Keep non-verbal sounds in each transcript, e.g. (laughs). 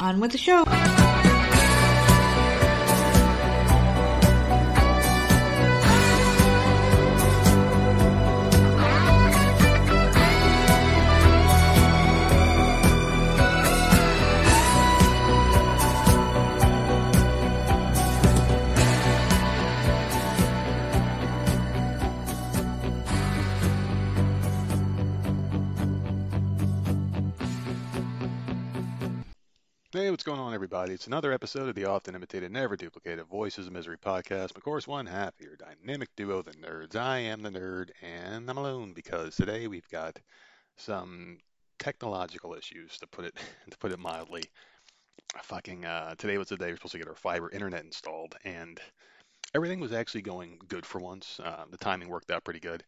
On with the show. Hey, what's going on, everybody? It's another episode of the often imitated, never duplicated Voices of Misery podcast. Of course, one half of your dynamic duo, the nerds. I am the nerd, and I'm alone because today we've got some technological issues, to put it (laughs) to put it mildly. Fucking uh, today was the day we're supposed to get our fiber internet installed, and everything was actually going good for once. Uh, the timing worked out pretty good.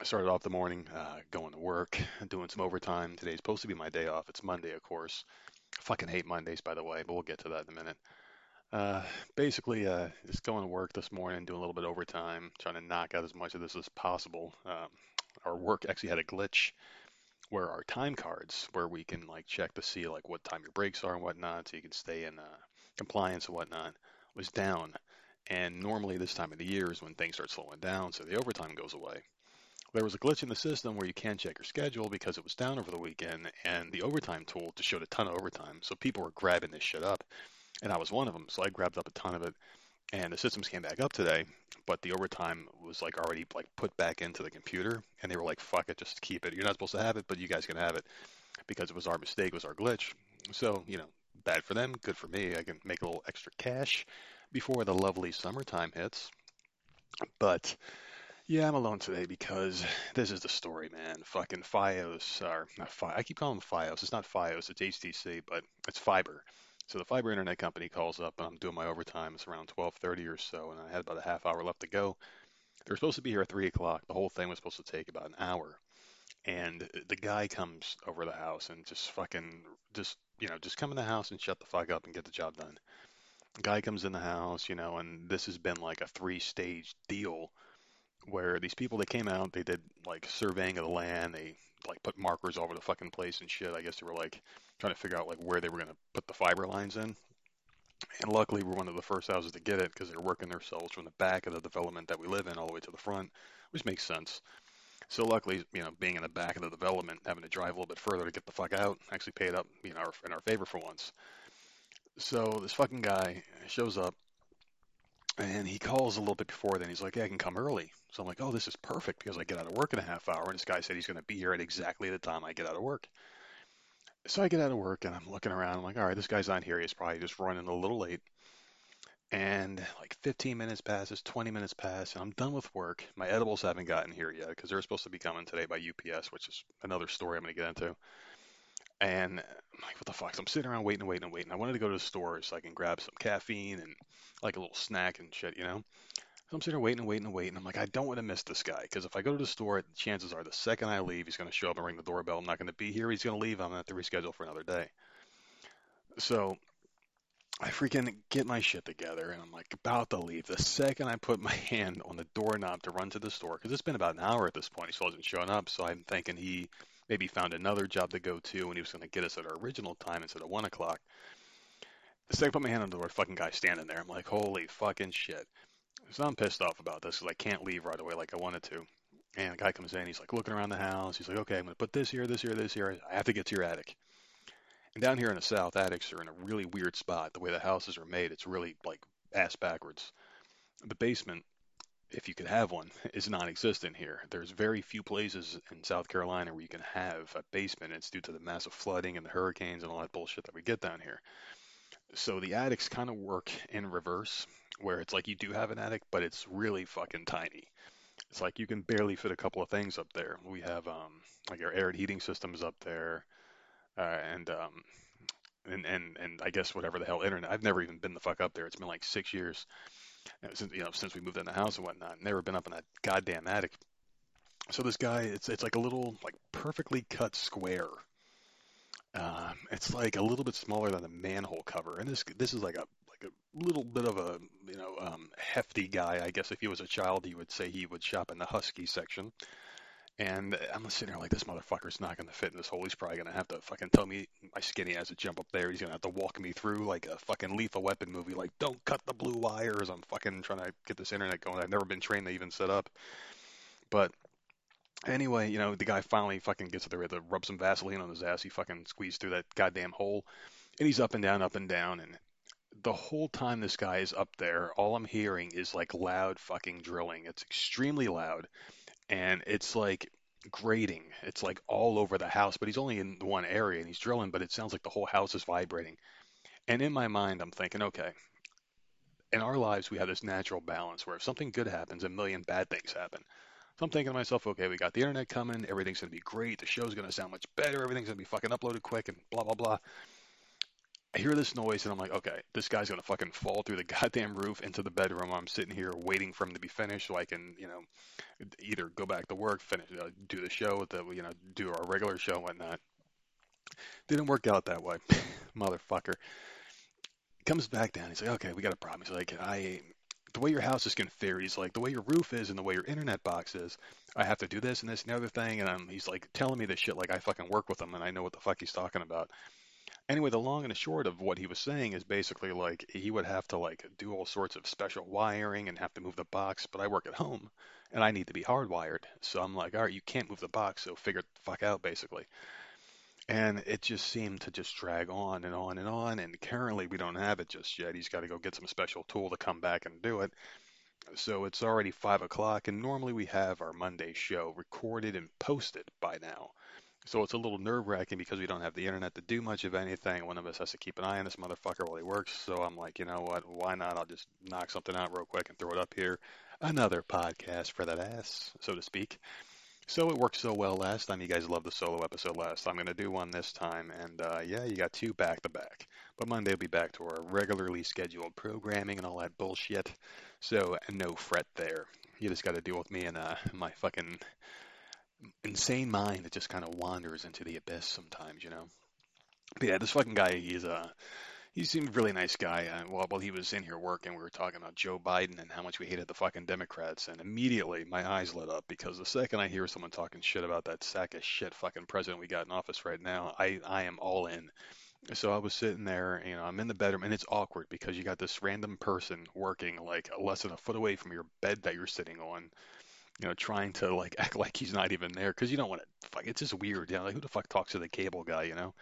I started off the morning uh, going to work, (laughs) doing some overtime. Today's supposed to be my day off. It's Monday, of course. I fucking hate Mondays, by the way, but we'll get to that in a minute. Uh, basically, uh, just going to work this morning, doing a little bit of overtime, trying to knock out as much of this as possible. Um, our work actually had a glitch where our time cards, where we can like check to see like what time your breaks are and whatnot, so you can stay in uh, compliance and whatnot, was down. And normally this time of the year is when things start slowing down, so the overtime goes away there was a glitch in the system where you can't check your schedule because it was down over the weekend, and the overtime tool just showed a ton of overtime. So people were grabbing this shit up, and I was one of them. So I grabbed up a ton of it, and the systems came back up today, but the overtime was like already like put back into the computer, and they were like, "Fuck it, just keep it. You're not supposed to have it, but you guys can have it because it was our mistake, it was our glitch." So you know, bad for them, good for me. I can make a little extra cash before the lovely summertime hits, but yeah, I'm alone today because (sighs) this is the story, man. Fucking FiOS, or not Fi- I keep calling them FiOS. It's not FiOS, it's HTC, but it's fiber. So the fiber internet company calls up, and I'm doing my overtime. It's around 12:30 or so, and I had about a half hour left to go. They were supposed to be here at three o'clock. The whole thing was supposed to take about an hour, and the guy comes over the house and just fucking just you know just come in the house and shut the fuck up and get the job done. Guy comes in the house, you know, and this has been like a three-stage deal where these people they came out, they did like surveying of the land, they like put markers all over the fucking place and shit. I guess they were like trying to figure out like where they were gonna put the fiber lines in. And luckily, we're one of the first houses to get it because they're working themselves from the back of the development that we live in all the way to the front, which makes sense. So luckily, you know, being in the back of the development, having to drive a little bit further to get the fuck out, actually paid up, you know, in our favor for once. So this fucking guy shows up, and he calls a little bit before then. He's like, "Yeah, I can come early." So I'm like, "Oh, this is perfect because I get out of work in a half hour." And this guy said he's going to be here at exactly the time I get out of work. So I get out of work and I'm looking around. I'm like, "All right, this guy's not here. He's probably just running a little late." And like 15 minutes passes, 20 minutes pass, and I'm done with work. My edibles haven't gotten here yet because they're supposed to be coming today by UPS, which is another story I'm going to get into. And I'm like, what the fuck? So I'm sitting around waiting and waiting and waiting. I wanted to go to the store so I can grab some caffeine and like a little snack and shit, you know? So I'm sitting there waiting and waiting and waiting. I'm like, I don't want to miss this guy because if I go to the store, chances are the second I leave, he's going to show up and ring the doorbell. I'm not going to be here. He's going to leave. I'm going to have to reschedule for another day. So I freaking get my shit together and I'm like about to leave. The second I put my (laughs) hand on the doorknob to run to the store, because it's been about an hour at this point, he still hasn't shown up. So I'm thinking he maybe found another job to go to and he was going to get us at our original time instead of one o'clock. The second I put my hand on the door, fucking guy standing there. I'm like, holy fucking shit. So I'm pissed off about this because I can't leave right away like I wanted to. And the guy comes in, he's like looking around the house. He's like, okay, I'm going to put this here, this here, this here. I have to get to your attic. And down here in the south, attics are in a really weird spot. The way the houses are made, it's really like ass backwards. The basement, if you could have one, is non existent here. There's very few places in South Carolina where you can have a basement. It's due to the massive flooding and the hurricanes and all that bullshit that we get down here. So the attics kind of work in reverse where it's like you do have an attic, but it's really fucking tiny. It's like you can barely fit a couple of things up there. We have um, like our air and heating systems up there, uh, and um, and and and I guess whatever the hell internet. I've never even been the fuck up there. It's been like six years since you know since we moved in the house and whatnot. Never been up in that goddamn attic. So this guy, it's it's like a little like perfectly cut square. Um, it's like a little bit smaller than a manhole cover, and this this is like a like a little bit of a you know um, hefty guy. I guess if he was a child, he would say he would shop in the husky section. And I'm sitting there like, this motherfucker's not going to fit in this hole. He's probably going to have to fucking tell me my skinny ass to jump up there. He's going to have to walk me through like a fucking lethal weapon movie. Like, don't cut the blue wires. I'm fucking trying to get this internet going. I've never been trained to even set up. But anyway, you know, the guy finally fucking gets there to rub some Vaseline on his ass. He fucking squeezed through that goddamn hole. And he's up and down, up and down. And the whole time this guy is up there, all I'm hearing is like loud fucking drilling. It's extremely loud and it's like grating. It's like all over the house, but he's only in one area and he's drilling, but it sounds like the whole house is vibrating. And in my mind, I'm thinking, okay, in our lives, we have this natural balance where if something good happens, a million bad things happen. So I'm thinking to myself, okay, we got the internet coming, everything's going to be great, the show's going to sound much better, everything's going to be fucking uploaded quick, and blah, blah, blah. I hear this noise and I'm like, okay, this guy's gonna fucking fall through the (laughs) goddamn roof into the bedroom. I'm sitting here waiting for him to be finished so I can, you know, either go back to work, finish, uh, do the show, the, you know, do our regular show and whatnot. Didn't work out that way, (laughs) motherfucker. Comes back down. He's like, okay, we got a problem. He's like, I, the way your house is configured, he's like, the way your roof is and the way your internet box is, I have to do this and this and the other thing. And I'm, he's like telling me this shit like I fucking work with him and I know what the fuck he's talking about anyway, the long and the short of what he was saying is basically like he would have to like do all sorts of special wiring and have to move the box, but I work at home and I need to be hardwired. So I'm like, all right, you can't move the box, so figure the fuck out basically. And it just seemed to just drag on and on and on. And currently we don't have it just yet. He's got to go get some special tool to come back and do it. So it's already five o'clock, and normally we have our Monday show recorded and posted by now. So it's a little nerve wracking because we don't have the internet to do much of anything. One of us has to keep an eye on this motherfucker while he works. So I'm like, you know what? Why not? I'll just knock something out real quick and throw it up here. Another podcast for that ass, so to speak. So it worked so well last time. You guys loved the solo episode last. So I'm going to do one this time. And uh, yeah, you got two back to back. But Monday will be back to our regularly scheduled programming and all that bullshit. So no fret there. You just got to deal with me and uh, my fucking insane mind that just kind of wanders into the abyss sometimes, you know. But yeah, this fucking guy, he's a uh, he seemed a really nice guy. Uh, while while he was in here working, we were talking about Joe Biden and how much we hated the fucking Democrats, and immediately my eyes lit up because the second I hear someone talking shit about that sack of shit fucking president we got in office right now, I I am all in. So I was sitting there, you know, I'm in the bedroom, and it's awkward because you got this random person working like less than a foot away from your bed that you're sitting on you know, trying to like (laughs) act like he's not even there because you don't want to. Fuck, it's just weird. You know, like who the fuck talks to the cable guy? You know.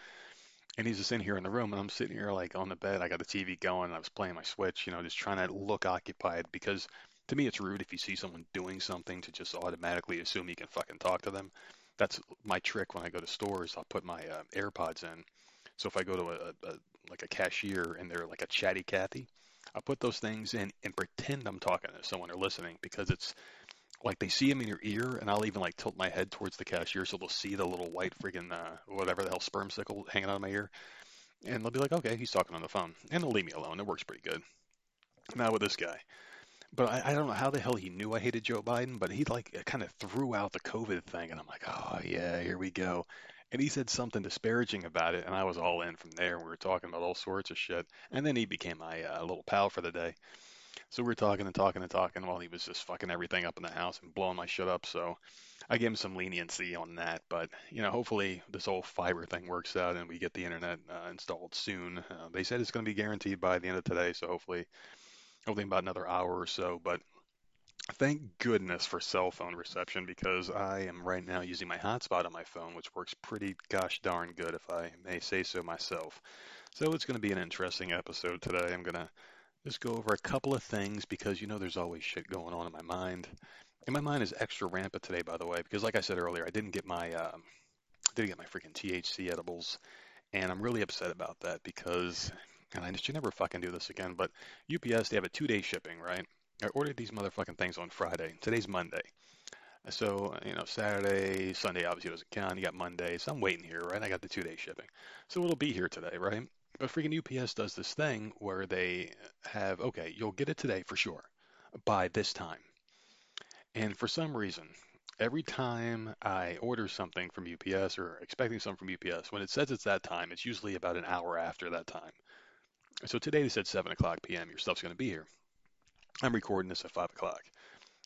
And he's just in here in the room, and I'm sitting here like on the bed. I got the TV going, and I was playing my Switch. You know, just trying to look occupied because to me it's rude if you see someone doing something to just automatically assume you can fucking talk to them. That's my trick when I go to stores. I'll put my uh, AirPods in. So if I go to a, a like a cashier and they're like a chatty Cathy, I'll put those things in and pretend I'm talking to someone or listening because it's like they see him in your ear, and I'll even like tilt my head towards the cashier so they'll see the little white freaking uh, whatever the hell sperm sickle hanging out of my ear, and they'll be like, okay, he's talking on the phone, and they'll leave me alone. It works pretty good. Now with this guy, but I, I don't know how the hell he knew I hated Joe Biden, but he like kind of threw out the COVID thing, and I'm like, oh yeah, here we go. And he said something disparaging about it, and I was all in from there. We were talking about all sorts of shit, and then he became my uh, little pal for the day. So we were talking and talking and talking while he was just fucking everything up in the house and blowing my shit up. So I gave him some leniency on that. But, you know, hopefully this whole fiber thing works out and we get the internet uh, installed soon. Uh, they said it's going to be guaranteed by the end of today. So hopefully, hopefully about another hour or so. But thank goodness for cell phone reception because I am right now using my hotspot on my phone, which works pretty gosh darn good, if I may say so myself. So it's going to be an interesting episode today. I'm going to just go over a couple of things because you know there's always shit going on in my mind. And my mind is extra rampant today, by the way, because like I said earlier, I didn't get my uh, didn't get my freaking THC edibles, and I'm really upset about that because, and I just should never fucking do this again. But UPS they have a two day shipping, right? I ordered these motherfucking things on Friday. Today's Monday. So, you know, Saturday, Sunday obviously doesn't count. You got Monday. So I'm waiting here, right? I got the two day shipping. So it'll be here today, right? But freaking UPS does this thing where they have, okay, you'll get it today for sure by this time. And for some reason, every time I order something from UPS or expecting something from UPS, when it says it's that time, it's usually about an hour after that time. So today they said 7 o'clock p.m. Your stuff's going to be here. I'm recording this at 5 o'clock.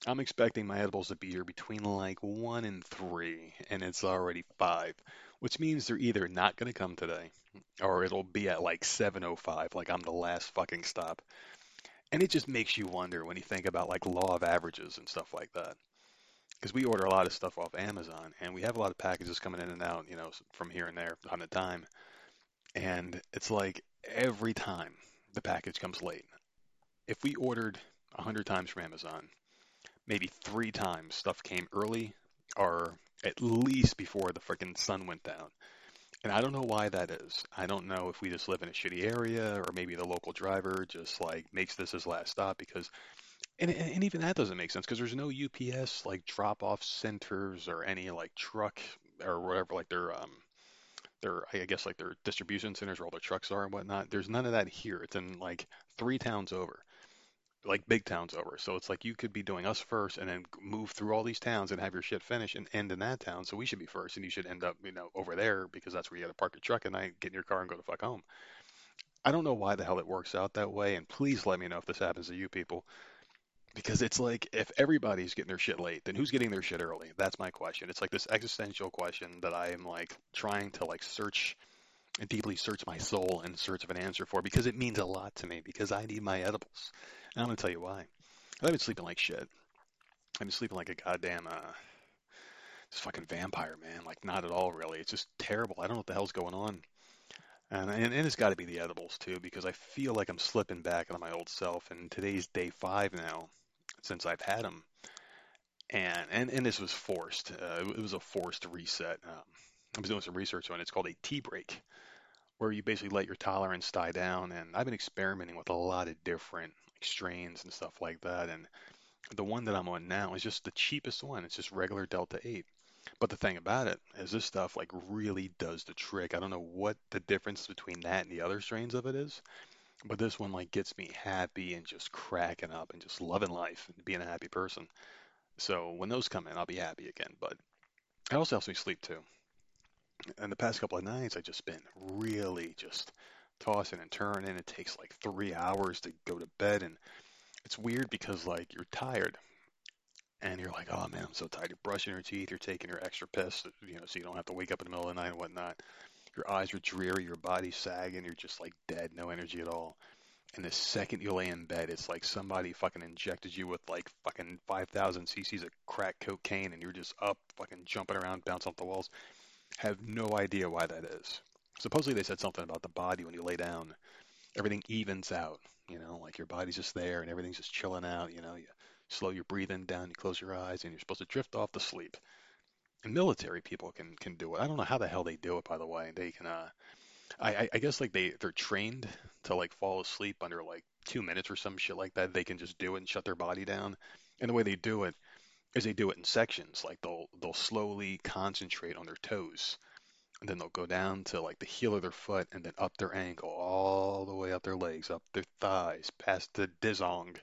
I'm expecting my edibles to be here between like one and three, and it's already five, which means they're either not going to come today, or it'll be at like 7:05, like I'm the last fucking stop. And it just makes you wonder when you think about like law of averages and stuff like that. Because we order a lot of stuff off Amazon, and we have a lot of packages coming in and out, you know, from here and there on a time. And it's like every time the package comes late. If we ordered 100 times from Amazon, maybe three times stuff came early or at least before the freaking sun went down. And I don't know why that is. I don't know if we just live in a shitty area or maybe the local driver just like makes this his last stop because and, and even that doesn't make sense because there's no UPS like drop off centers or any like truck or whatever like their um their I guess like their distribution centers where all their trucks are and whatnot. There's none of that here. It's in like three towns over like big towns over. So it's like you could be doing us first and then move through all these towns and have your shit finished and end in that town. So we should be first and you should end up, you know, over there because that's where you got to park your truck at night, get in your car and go to fuck home. I don't know why the hell it works out that way. And please let me know if this happens to you people. Because it's like if everybody's getting their shit late, then who's getting their shit early? That's my question. It's like this existential question that I am like trying to like search and deeply search my soul in search of an answer for because it means a lot to me because I need my edibles. I'm gonna tell you why. I've been sleeping like shit. I've been sleeping like a goddamn uh, just fucking vampire, man. Like not at all, really. It's just terrible. I don't know what the hell's going on. And and, and it's got to be the edibles too, because I feel like I'm slipping back into my old self. And today's day five now since I've had them, and and and this was forced. Uh, it was a forced reset. Um, I was doing some research on it. It's called a tea break, where you basically let your tolerance die down. And I've been experimenting with a lot of different like, strains and stuff like that. And the one that I'm on now is just the cheapest one. It's just regular Delta 8. But the thing about it is this stuff like really does the trick. I don't know what the difference between that and the other strains of it is, but this one like gets me happy and just cracking up and just loving life and being a happy person. So when those come in, I'll be happy again. But it also helps me sleep too. And the past couple of nights, I've just been really just tossing and turning. It takes like three hours to go to bed, and it's weird because like you're tired and you're like, oh man, I'm so tired. You're brushing your teeth, you're taking your extra piss, you know, so you don't have to wake up in the middle of the night and whatnot. Your eyes are dreary, your body's sagging, you're just like dead, no energy at all. And the second you lay in bed, it's like somebody fucking injected you with like fucking 5,000 cc's of crack cocaine, and you're just up, fucking jumping around, bouncing off the walls. Have no idea why that is. Supposedly they said something about the body when you lay down, everything evens out. You know, like your body's just there and everything's just chilling out. You know, you slow your breathing down, you close your eyes, and you're supposed to drift off to sleep. And military people can can do it. I don't know how the hell they do it, by the way. They can. Uh, I I guess like they they're trained to like fall asleep under like two minutes or some shit like that. They can just do it and shut their body down. And the way they do it is they do it in sections. Like they'll they'll slowly concentrate on their toes and then they'll go down to like the heel of their foot and then up their ankle all the way up their legs up their thighs past the dizong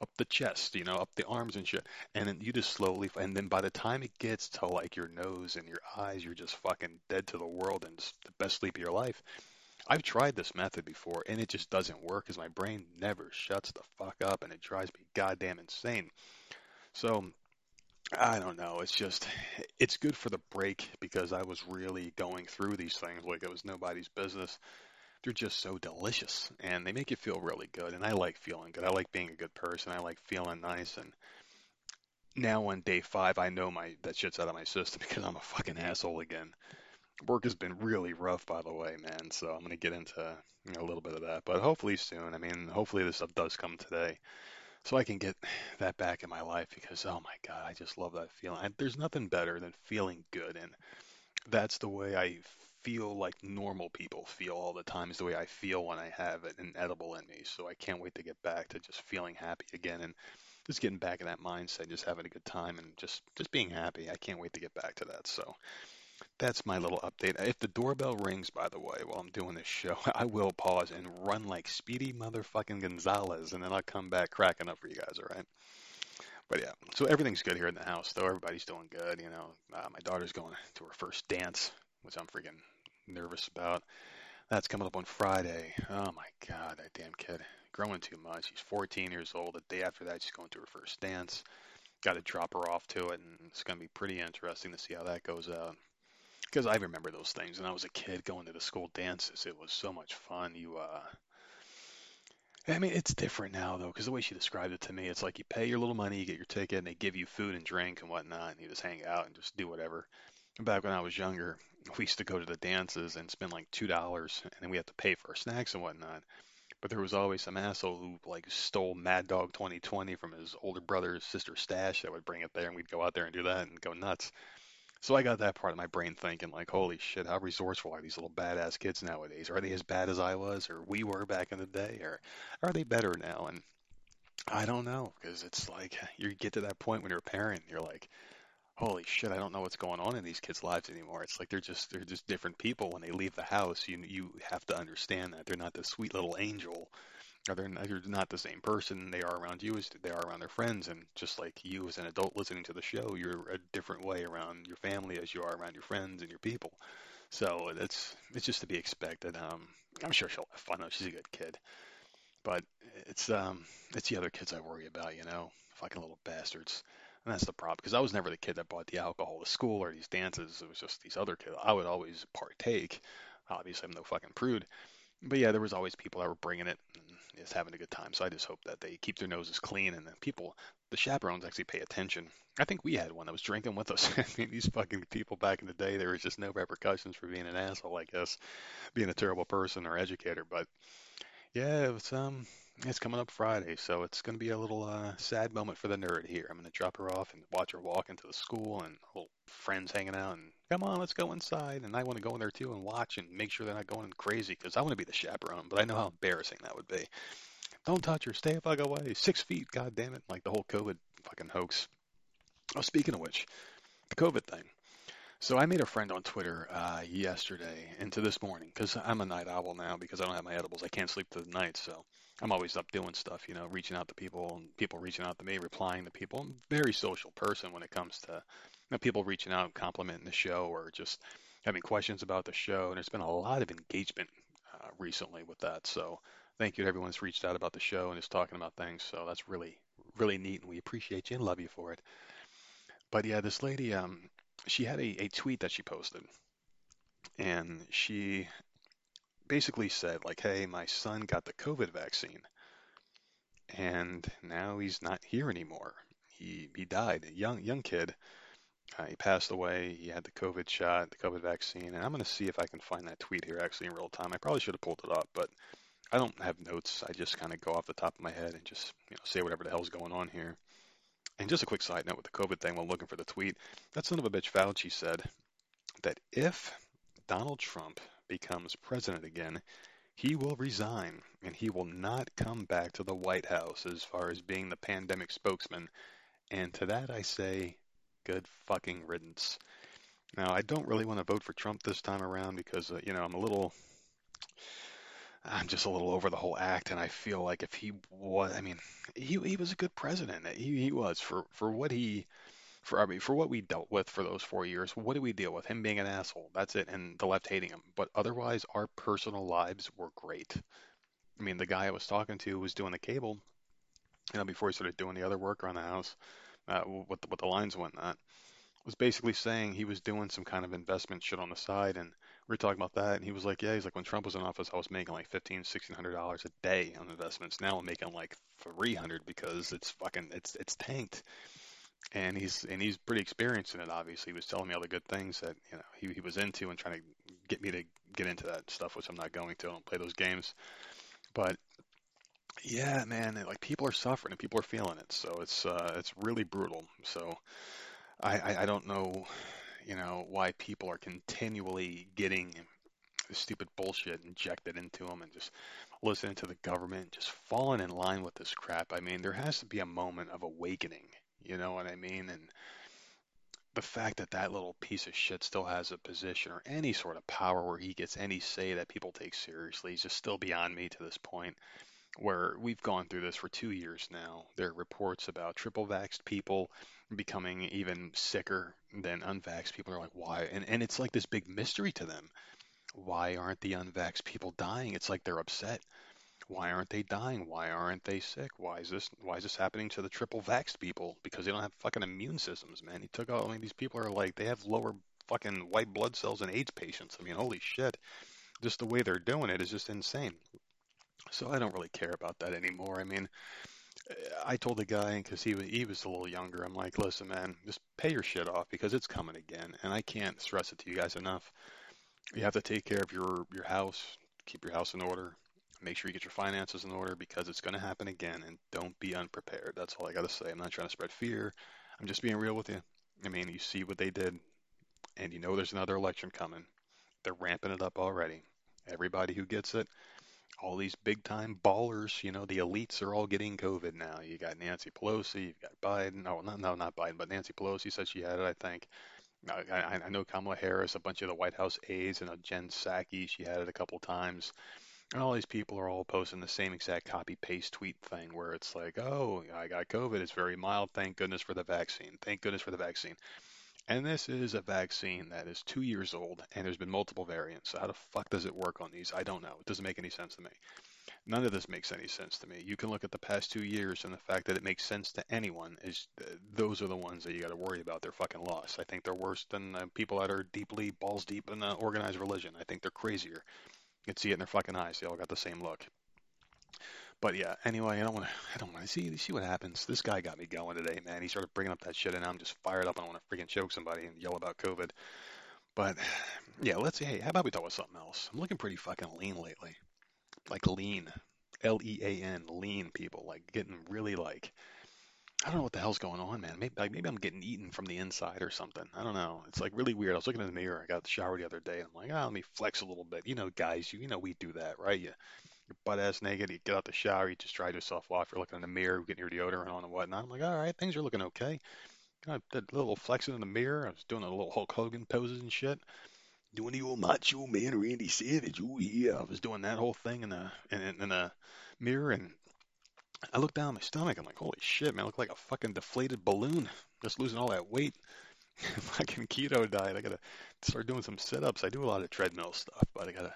up the chest you know up the arms and shit and then you just slowly and then by the time it gets to like your nose and your eyes you're just fucking dead to the world and it's the best sleep of your life i've tried this method before and it just doesn't work because my brain never shuts the fuck up and it drives me goddamn insane so I don't know. It's just, it's good for the break because I was really going through these things like it was nobody's business. They're just so delicious and they make you feel really good. And I like feeling good. I like being a good person. I like feeling nice. And now on day five, I know my that shit's out of my system (laughs) because I'm a fucking asshole again. Work has been really rough, by the way, man. So I'm gonna get into you know, a little bit of that, but hopefully soon. I mean, hopefully this stuff does come today so I can get that back in my life because oh my god, I just love that feeling. I, there's nothing better than feeling good, and that's the way I feel like normal people feel all the time. Is the way I feel when I have an edible in me. So I can't wait to get back to just feeling happy again and just getting back in that mindset, just having a good time and just just being happy. I can't wait to get back to that. So that's my little update. If the doorbell rings, by the way, while I'm doing this show, (laughs) I will pause and run like Speedy motherfucking Gonzalez, and then I'll come back cracking up for you guys, all right? But yeah, so everything's good here in the house, though. Everybody's doing good, you know. Uh, my daughter's going to her first dance, which I'm freaking nervous about. That's coming up on Friday. Oh my God, that damn kid. Growing too much. She's 14 years old. The day after that, she's going to her first dance. got to drop her off to it, and it's going to be pretty interesting to see how that goes out. Because I remember those things, and I was a kid going to the school dances. It was so much fun. You, uh, I mean, it's different now though, because the way she described it to me, it's like you pay your little money, you get your ticket, and they give you food and drink and whatnot, and you just hang out and just do whatever. Back when I was younger, we used to go to the dances and spend like two dollars, and then we had to pay for our snacks and whatnot. But there was always some asshole who like stole Mad Dog 2020 from his older brother's sister's stash that would bring it there, and we'd go out there and do that and go nuts. So I got that part of my brain thinking like, holy shit, how resourceful are these little badass kids nowadays? Are they as bad as I was, or we were back in the day, or are they better now? And I don't know, because it's like you get to that point when you're a parent, you're like, holy shit, I don't know what's going on in these kids' lives anymore. It's like they're just they're just different people when they leave the house. You you have to understand that they're not the sweet little angel they're not, they're not the same person they are around you as they are around their friends. And just like you as an adult listening to the show, you're a different way around your family as you are around your friends and your people. So it's it's just to be expected. Um, I'm sure she'll have fun. though. She's a good kid, but it's um it's the other kids I worry about. You know, fucking little bastards. And that's the problem because I was never the kid that brought the alcohol to school or these dances. It was just these other kids. I would always partake. Obviously, I'm no fucking prude. But yeah, there was always people that were bringing it and just having a good time. So I just hope that they keep their noses clean and that people, the chaperones, actually pay attention. I think we had one that was drinking with us. (laughs) I mean, these fucking people back in the day, there was just no repercussions for being an asshole, I guess, being a terrible person or educator. But yeah, it was um it's coming up Friday, so it's going to be a little uh, sad moment for the nerd here. I'm going to drop her off and watch her walk into the school and little friends hanging out and come on, let's go inside. And I want to go in there too and watch and make sure they're not going crazy because I want to be the chaperone, but I know how embarrassing that would be. Don't touch her, stay a fuck away, six feet, god damn it, like the whole COVID fucking hoax. Oh, speaking of which, the COVID thing. So I made a friend on Twitter uh, yesterday into this morning because I'm a night owl now because I don't have my edibles. I can't sleep through the night, so I'm always up doing stuff, you know, reaching out to people and people reaching out to me, replying to people. I'm a very social person when it comes to you know, people reaching out, complimenting the show, or just having questions about the show. And there's been a lot of engagement uh, recently with that. So thank you to everyone that's reached out about the show and is talking about things. So that's really, really neat, and we appreciate you and love you for it. But yeah, this lady, um, she had a, a tweet that she posted, and she basically said like, "Hey, my son got the COVID vaccine, and now he's not here anymore. He he died, a young young kid. Uh, he passed away. He had the COVID shot, the COVID vaccine, and I'm going to see if I can find that tweet here actually in real time. I probably should have pulled it up, but I don't have notes. I just kind of go off the top of my head and just you know say whatever the hell's going on here. And just a quick side note with the COVID thing while looking for the tweet, that son of a bitch Fauci said that if Donald Trump becomes president again, he will resign and he will not come back to the White House as far as being the pandemic spokesman. And to that I say, good fucking riddance. Now, I don't really want to vote for Trump this time around because, uh, you know, I'm a little. I'm just a little over the whole act, and I feel like if he was, I mean, he he was a good president. He he was for for what he for I mean, for what we dealt with for those four years, what did we deal with? Him being an asshole. That's it, and the left hating him. But otherwise, our personal lives were great. I mean, the guy I was talking to was doing the cable, you know, before he started doing the other work around the house, uh, with the, with the lines and whatnot, was basically saying he was doing some kind of investment shit on the side, and we were talking about that, and he was like, yeah, he's like, when Trump was in office, I was making like fifteen, sixteen hundred dollars a day on investments. Now I'm making like three hundred because it's fucking, it's it's tanked and he's and he's pretty experienced in it. Obviously, he was telling me all the good things that you know he, he was into and trying to get me to get into that stuff, which I'm not going to. I don't play those games, but yeah, man, like people are suffering and people are feeling it, so it's uh, it's really brutal. So I, I I don't know, you know, why people are continually getting stupid bullshit injected into them and just listening to the government, just falling in line with this crap. I mean, there has to be a moment of awakening you know what I mean? And the fact that that little piece of shit still has a position or any sort of power where he gets any say that people take seriously is just still beyond me to this point. Where we've gone through this for two years now. There are reports about triple vaxxed people becoming even sicker than unvaxxed people. Are like, why? And and it's like this big mystery to them. Why aren't the unvaxxed people dying? It's like they're upset Why aren't they dying? Why aren't they sick? Why is this why is this happening to the triple vaxxed people? Because they don't have fucking immune systems, man. He took out I mean these people are like they have lower fucking white blood cells than AIDS patients. I mean, holy shit. Just the way they're doing it is just insane. So I don't really care about that anymore. I mean, I told the guy because he was he was a little younger. I'm like, listen, man, just pay your shit off because it's coming again, and I can't stress it to you guys enough. You have to take care of your your house, keep your house in order, make sure you get your finances in order because it's going to happen again, and don't be unprepared. That's all I got to say. I'm not trying to spread fear. I'm just being real with you. I mean, you see what they did, and you know there's another election coming. They're ramping it up already. Everybody who gets it, all these big time ballers, you know, the elites are all getting COVID now. You got Nancy Pelosi, you've got Biden. Oh, No, no, not Biden, but Nancy Pelosi said she had it, I think. I, I know Kamala Harris, a bunch of the White House aides, and Jen Psaki, she had it a couple times. And all these people are all posting the same exact copy paste tweet thing where it's like, oh, I got COVID. It's very mild. Thank goodness for the vaccine. Thank goodness for the vaccine. And this is a vaccine that is two years old and there's been multiple variants. So how the fuck does it work on these? I don't know. It doesn't make any sense to me. None of this makes any sense to me. You can look at the past two years and the fact that it makes sense to anyone is uh, those are the ones that you got to worry about. They're fucking lost. I think they're worse than people that are deeply balls deep in uh, organized religion. I think they're crazier. You can see it in their fucking eyes. They all got the same look. But yeah, anyway, I don't want to. I don't want to see see what happens. This guy got me going today, man. He started bringing up that shit, and I'm just fired up. I want to freaking choke somebody and yell about COVID. But yeah, let's see. Hey, how about we talk about something else? I'm looking pretty fucking lean lately, like lean, L E A N, lean people, like getting really like. I don't know what the hell's going on, man. Maybe like maybe I'm getting eaten from the inside or something. I don't know. It's like really weird. I was looking in the mirror. I got the shower the other day, and I'm like, oh, let me flex a little bit. You know, guys, you, you know we do that, right? You butt ass naked, you get out the shower, you just dry yourself off, you're looking in the mirror, getting your deodorant on and whatnot. I'm like, all right, things are looking okay. I did a little flexing in the mirror. I was doing a little Hulk Hogan poses and shit. Doing the old macho man Randy Savage. Oh yeah, I was doing that whole thing in the in, in the mirror, and I look down my stomach. I'm like, holy shit, man, I look like a fucking deflated balloon. Just losing all that weight. (laughs) fucking keto diet. I gotta start doing some sit-ups. I do a lot of treadmill stuff, but I gotta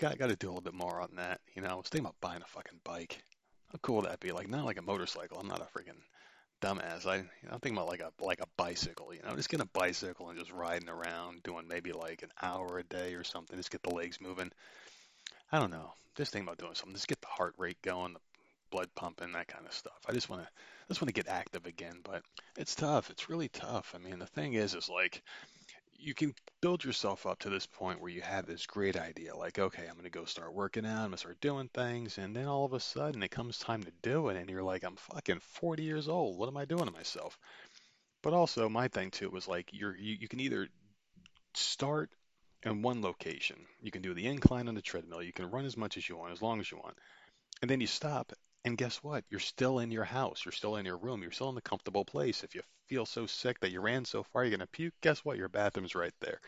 got got to do a little bit more on that. You know, I was thinking about buying a fucking bike. How cool would that be? Like not like a motorcycle. I'm not a freaking dumbass. I you know, I'm thinking about like a like a bicycle. You know, just get a bicycle and just riding around, doing maybe like an hour a day or something. Just get the legs moving. I don't know. Just thinking about doing something. Just get the heart rate going, the blood pumping, that kind of stuff. I just want to just want to get active again, but it's tough. It's really tough. I mean, the thing is, is like you can build yourself up to this point where you have this great idea like okay i'm going to go start working out i'm going to start doing things and then all of a sudden it comes time to do it and you're like i'm fucking 40 years old what am i doing to myself but also my thing too was like you're you, you can either start in one location you can do the incline on the treadmill you can run as much as you want as long as you want and then you stop and guess what? You're still in your house. You're still in your room. You're still in the comfortable place. If you feel so sick that you ran so far you're going to puke, guess what? Your bathroom's right there.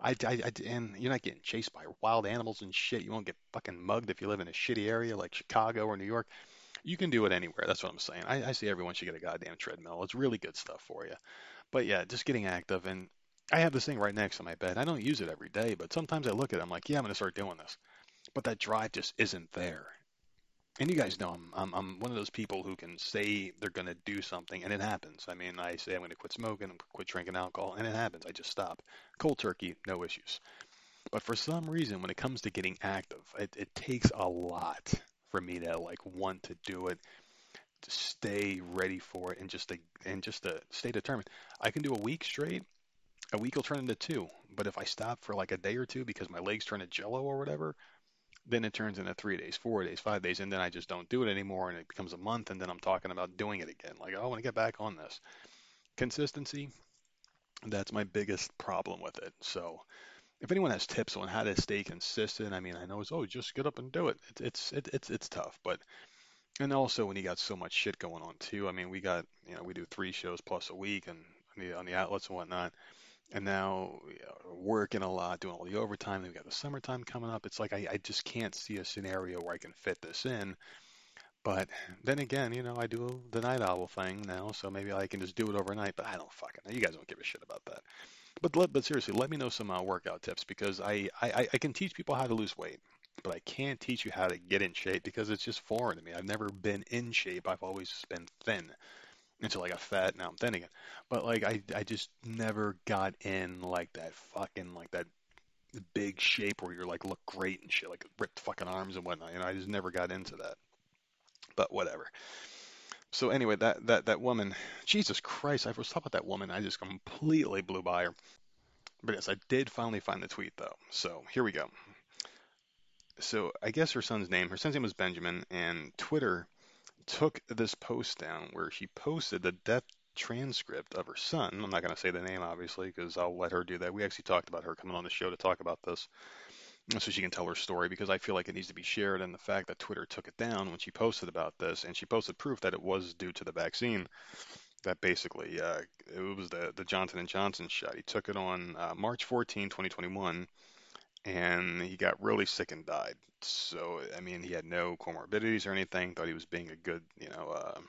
I, I, I, and you're not getting chased by wild animals and shit. You won't get fucking mugged if you live in a shitty area like Chicago or New York. You can do it anywhere. That's what I'm saying. I, I say everyone should get a goddamn treadmill. It's really good stuff for you. But yeah, just getting active. And I have this thing right next to my bed. I don't use it every day, but sometimes I look at it. I'm like, yeah, I'm going to start doing this. But that drive just isn't there and you guys know I'm, I'm I'm one of those people who can say they're going to do something and it happens. I mean, I say I'm going to quit smoking, I'm quit drinking alcohol, and it happens. I just stop. Cold turkey, no issues. But for some reason, when it comes to getting active, it, it takes a lot for me to like want to do it, to stay ready for it, and just to and just to stay determined. I can do a week straight. A week will turn into two, but if I stop for like a day or two because my legs turn to jello or whatever, then it turns into three days, four days, five days, and then I just don't do it anymore, and it becomes a month, and then I'm talking about doing it again. Like, oh, I want to get back on this. Consistency, that's my biggest problem with it. So, if anyone has tips on how to stay consistent, I mean, I know it's oh, just get up and do it. It's it's it's it's tough, but and also when you got so much shit going on too. I mean, we got you know we do three shows plus a week and on the, on the outlets and whatnot and now you know, working a lot, doing all the overtime. Then we got the summertime coming up. It's like I, I just can't see a scenario where I can fit this in. But then again, you know, I do the night owl thing now, so maybe I can just do it overnight. But I don't fucking know. You guys don't give a shit about that. But let, but seriously, let me know some uh, workout tips because I, I I can teach people how to lose weight. but I can't teach you how to get in shape because it's just foreign to me. I've never been in shape. I've always been thin until I got fat. Now I'm thin again. But like I, I just never got in like that fucking like that big shape where you're like look great and shit, like ripped fucking arms and whatnot. You know, I just never got into that. But whatever. So anyway, that that that woman, Jesus Christ, I was talking about that woman. I just completely blew by her. But yes, I did finally find the tweet though. So here we go. So I guess her son's name, her son's name was Benjamin, and Twitter took this post down where she posted the death transcript of her son. I'm not going to say the name, obviously, because I'll let her do that. We actually talked about her coming on the show to talk about this so she can tell her story because I feel like it needs to be shared. And the fact that Twitter took it down when she posted about this, and she posted proof that it was due to the vaccine. That basically, uh, it was the the Johnson and Johnson shot. He took it on uh, March 14, 2021, and he got really sick and died. So, I mean, he had no comorbidities or anything. Thought he was being a good, you know, uh,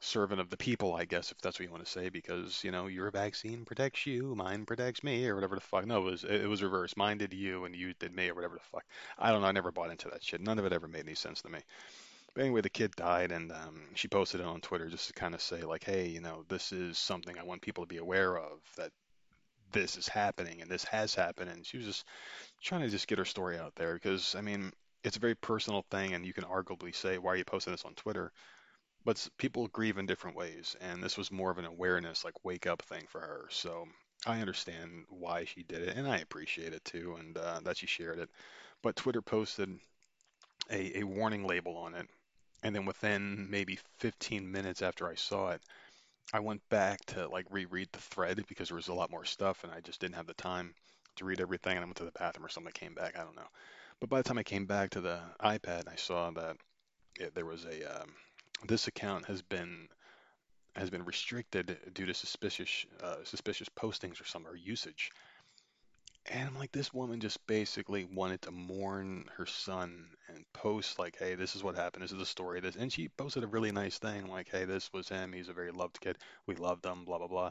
servant of the people, I guess, if that's what you want to say, because you know your vaccine protects you, mine protects me, or whatever the fuck. No, it was it was reversed. Mine did you, and you did me, or whatever the fuck. I don't know. I never bought into that shit. None of it ever made any sense to me. But anyway, the kid died, and um, she posted it on Twitter just to kind of say like, hey, you know, this is something I want people to be aware of that this is happening and this has happened, and she was just trying to just get her story out there because I mean it's a very personal thing, and you can arguably say, why are you posting this on Twitter? but people grieve in different ways. And this was more of an awareness like wake up thing for her. So i understand why she did it and i appreciate it too and uh, that she shared it. But twitter posted a, a warning label on it. And then within maybe 15 minutes after i saw it i went back to like reread the thread because there was a lot more stuff and i just didn't have the time to read everything and i went to the bathroom or something came back i don't know but by the time i came back to the ipad i saw that it, there was a um, this account has been has been restricted due to suspicious uh, suspicious postings or some or usage. And I'm like, this woman just basically wanted to mourn her son and post like, hey, this is what happened. This is the story this. And she posted a really nice thing like, hey, this was him. He's a very loved kid. We loved him. Blah blah blah.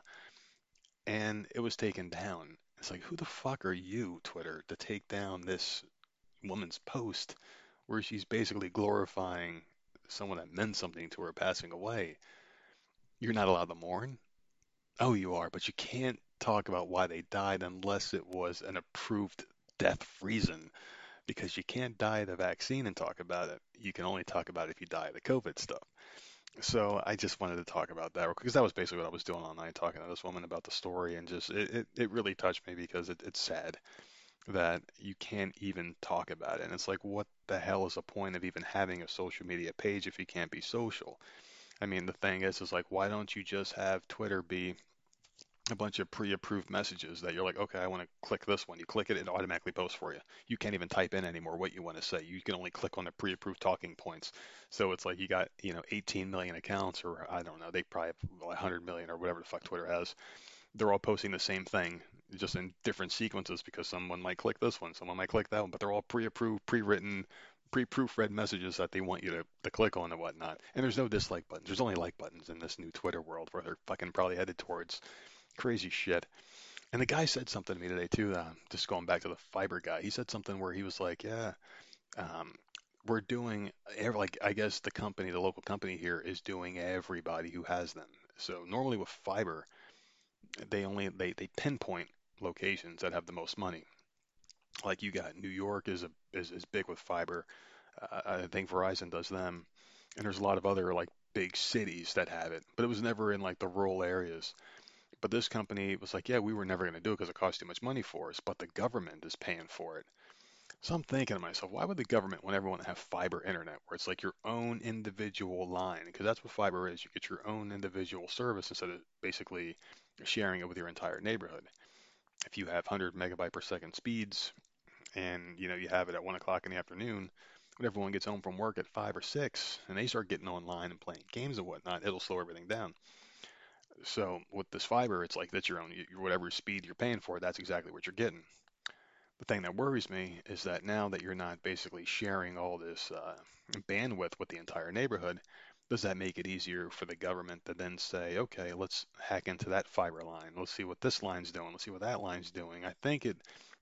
And it was taken down. It's like, who the fuck are you, Twitter, to take down this woman's post where she's basically glorifying someone that meant something to her passing away, you're not allowed to mourn. Oh, you are, but you can't talk about why they died unless it was an approved death reason because you can't die of the vaccine and talk about it. You can only talk about it if you die of the COVID stuff. So I just wanted to talk about that because that was basically what I was doing night, talking to this woman about the story, and just it, it, it really touched me because it, it's sad that you can't even talk about it. And it's like, what the hell is the point of even having a social media page if you can't be social? I mean, the thing is, is like, why don't you just have Twitter be a bunch of pre-approved messages that you're like, okay, I want to click this one. You click it, it automatically posts for you. You can't even type in anymore what you want to say. You can only click on the pre-approved talking points. So it's like you got, you know, 18 million accounts, or I don't know, they probably have 100 million or whatever the fuck Twitter has. They're all posting the same thing just in different sequences because someone might click this one, someone might click that one, but they're all pre-approved, pre-written, pre-proofread messages that they want you to, to click on and whatnot. And there's no dislike buttons. There's only like buttons in this new Twitter world where they're fucking probably headed towards crazy shit. And the guy said something to me today too. Uh, just going back to the fiber guy, he said something where he was like, "Yeah, um, we're doing like I guess the company, the local company here, is doing everybody who has them. So normally with fiber, they only they they pinpoint locations that have the most money. Like you got New York is a is, is big with fiber. Uh, I think Verizon does them, and there's a lot of other like big cities that have it, but it was never in like the rural areas. But this company was like, yeah, we were never going to do it because it costs too much money for us, but the government is paying for it. So I'm thinking to myself, why would the government want everyone to have fiber internet where it's like your own individual line? Because that's what fiber is. You get your own individual service instead of basically sharing it with your entire neighborhood if you have 100 megabyte per second speeds and you know you have it at one o'clock in the afternoon when everyone gets home from work at five or six and they start getting online and playing games and whatnot it'll slow everything down so with this fiber it's like that's your own whatever speed you're paying for that's exactly what you're getting the thing that worries me is that now that you're not basically sharing all this uh, bandwidth with the entire neighborhood does that make it easier for the government to then say, okay, let's hack into that fiber line. Let's see what this line's doing. Let's see what that line's doing. I think it.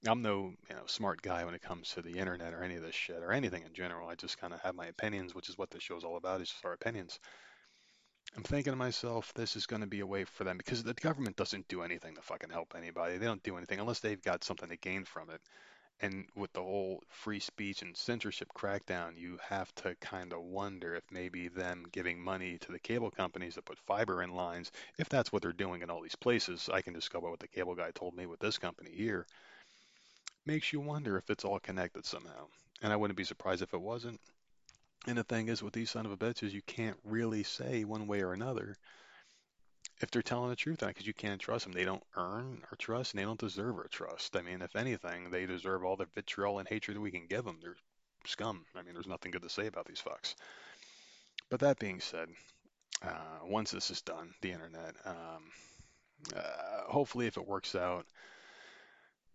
I'm no you know smart guy when it comes to the internet or any of this shit or anything in general. I just kind of have my opinions, which is what this show's all about. It's just our opinions. I'm thinking to myself, this is going to be a way for them because the government doesn't do anything to fucking help anybody. They don't do anything unless they've got something to gain from it. And with the whole free speech and censorship crackdown, you have to kind of wonder if maybe them giving money to the cable companies that put fiber in lines, if that's what they're doing in all these places, I can by what the cable guy told me with this company here, makes you wonder if it's all connected somehow. And I wouldn't be surprised if it wasn't. And the thing is, with these son of a bitches, you can't really say one way or another if they're telling the truth on it because you can't trust them. They don't earn our trust and they don't deserve our trust. I mean, if anything, they deserve all the vitriol and hatred that we can give them. They're scum. I mean, there's nothing good to say about these fucks. But that being said, uh, once this is done, the internet, um, uh, hopefully, if it works out,